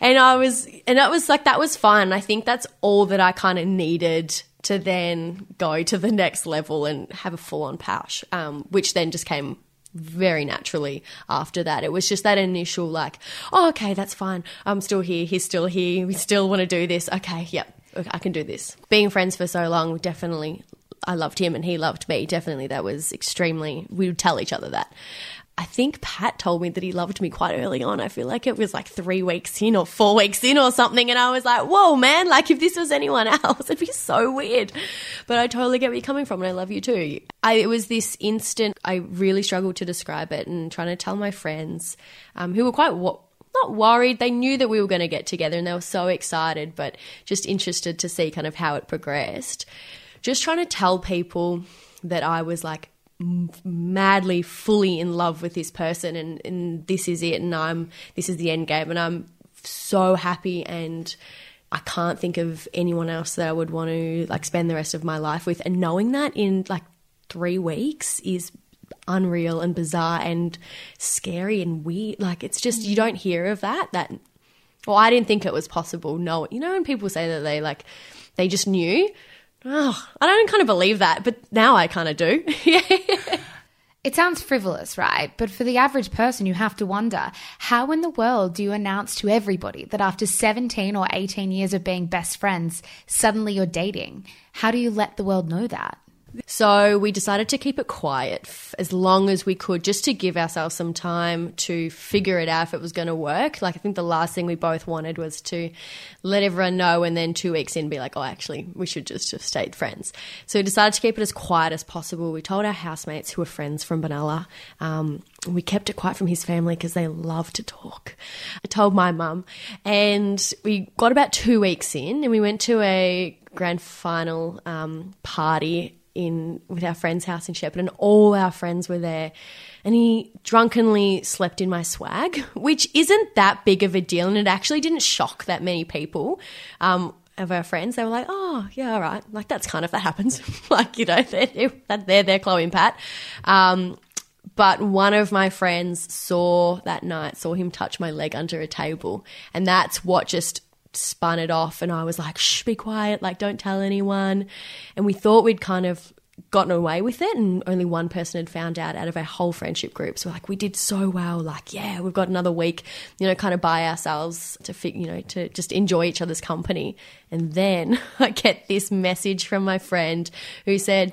And I was, and it was like, that was fun. I think that's all that I kind of needed to then go to the next level and have a full on pouch, um, which then just came very naturally after that. It was just that initial, like, oh, okay, that's fine. I'm still here. He's still here. We still want to do this. Okay, yep, I can do this. Being friends for so long, definitely, I loved him and he loved me. Definitely, that was extremely, we would tell each other that. I think Pat told me that he loved me quite early on. I feel like it was like three weeks in or four weeks in or something. And I was like, whoa, man, like if this was anyone else, it'd be so weird. But I totally get where you're coming from and I love you too. I, it was this instant, I really struggled to describe it and trying to tell my friends um, who were quite. Wa- not worried. They knew that we were going to get together and they were so excited, but just interested to see kind of how it progressed. Just trying to tell people that I was like madly fully in love with this person and, and this is it and I'm this is the end game and I'm so happy and I can't think of anyone else that I would want to like spend the rest of my life with. And knowing that in like three weeks is unreal and bizarre and scary and weird. Like it's just you don't hear of that. That well, I didn't think it was possible. No, you know when people say that they like they just knew. Oh, I don't kind of believe that, but now I kind of do. It sounds frivolous, right? But for the average person, you have to wonder how in the world do you announce to everybody that after 17 or 18 years of being best friends, suddenly you're dating? How do you let the world know that? So we decided to keep it quiet f- as long as we could, just to give ourselves some time to figure it out if it was going to work. Like I think the last thing we both wanted was to let everyone know, and then two weeks in, be like, "Oh, actually, we should just have stayed friends." So we decided to keep it as quiet as possible. We told our housemates who were friends from Benalla. Um, we kept it quiet from his family because they love to talk. I told my mum, and we got about two weeks in, and we went to a grand final um, party in with our friend's house in Shepparton, all our friends were there. And he drunkenly slept in my swag, which isn't that big of a deal, and it actually didn't shock that many people. Um, of our friends, they were like, "Oh, yeah, all right." Like that's kind of that happens. like you know, they're they're, they're, Chloe and Pat. Um, but one of my friends saw that night, saw him touch my leg under a table, and that's what just spun it off and I was like, shh, be quiet, like don't tell anyone. And we thought we'd kind of gotten away with it and only one person had found out out of our whole friendship group. So like we did so well, like, yeah, we've got another week, you know, kind of by ourselves to fit, you know, to just enjoy each other's company. And then I get this message from my friend who said,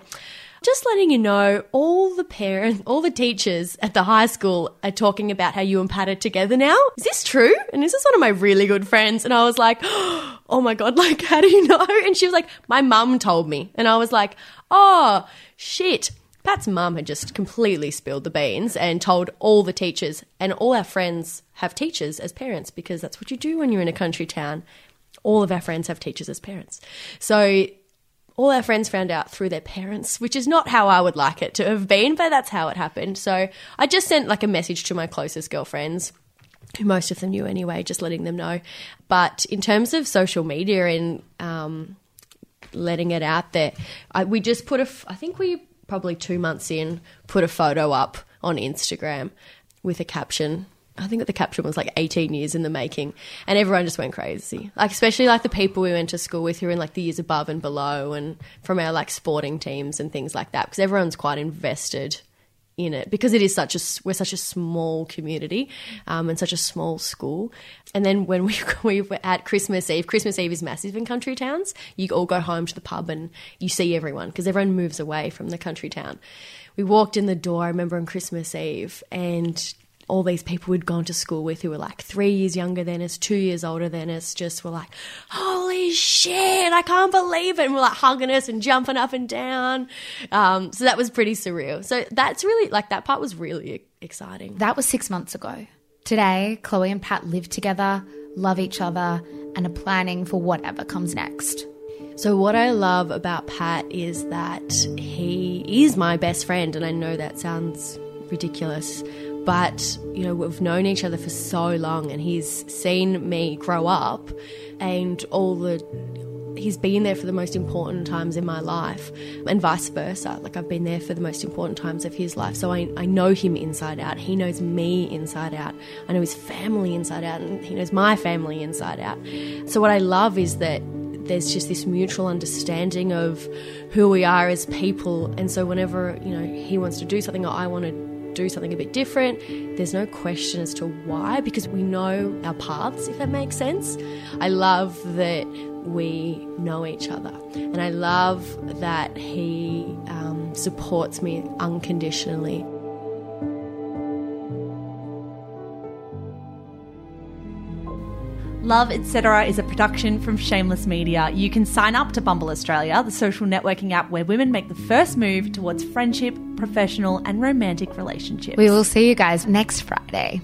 just letting you know, all the parents, all the teachers at the high school are talking about how you and Pat are together now. Is this true? And this is one of my really good friends. And I was like, oh my God, like, how do you know? And she was like, my mum told me. And I was like, oh, shit. Pat's mum had just completely spilled the beans and told all the teachers, and all our friends have teachers as parents because that's what you do when you're in a country town. All of our friends have teachers as parents. So all our friends found out through their parents, which is not how I would like it to have been, but that's how it happened. So I just sent like a message to my closest girlfriends, who most of them knew anyway, just letting them know. But in terms of social media and um, letting it out there, I, we just put a, I think we probably two months in, put a photo up on Instagram with a caption I think the caption was like 18 years in the making, and everyone just went crazy. Like especially like the people we went to school with who were in like the years above and below, and from our like sporting teams and things like that, because everyone's quite invested in it because it is such a we're such a small community um, and such a small school. And then when we we were at Christmas Eve, Christmas Eve is massive in country towns. You all go home to the pub and you see everyone because everyone moves away from the country town. We walked in the door. I remember on Christmas Eve and all these people we'd gone to school with who were like three years younger than us, two years older than us, just were like, holy shit, I can't believe it. And we're like hugging us and jumping up and down. Um, so that was pretty surreal. So that's really, like, that part was really exciting. That was six months ago. Today, Chloe and Pat live together, love each other, and are planning for whatever comes next. So, what I love about Pat is that he is my best friend, and I know that sounds ridiculous, but you know we've known each other for so long and he's seen me grow up and all the he's been there for the most important times in my life and vice versa. Like i've been there for the most important times of his life. So I, I know him inside out. He knows me inside out. I know his family inside out and he knows my family inside out. So what i love is that there's just this mutual understanding of who we are as people. And so whenever you know he wants to do something or i want to do something a bit different. There's no question as to why because we know our paths, if that makes sense. I love that we know each other, and I love that he um, supports me unconditionally. Love Etc. is a production from Shameless Media. You can sign up to Bumble Australia, the social networking app where women make the first move towards friendship, professional, and romantic relationships. We will see you guys next Friday.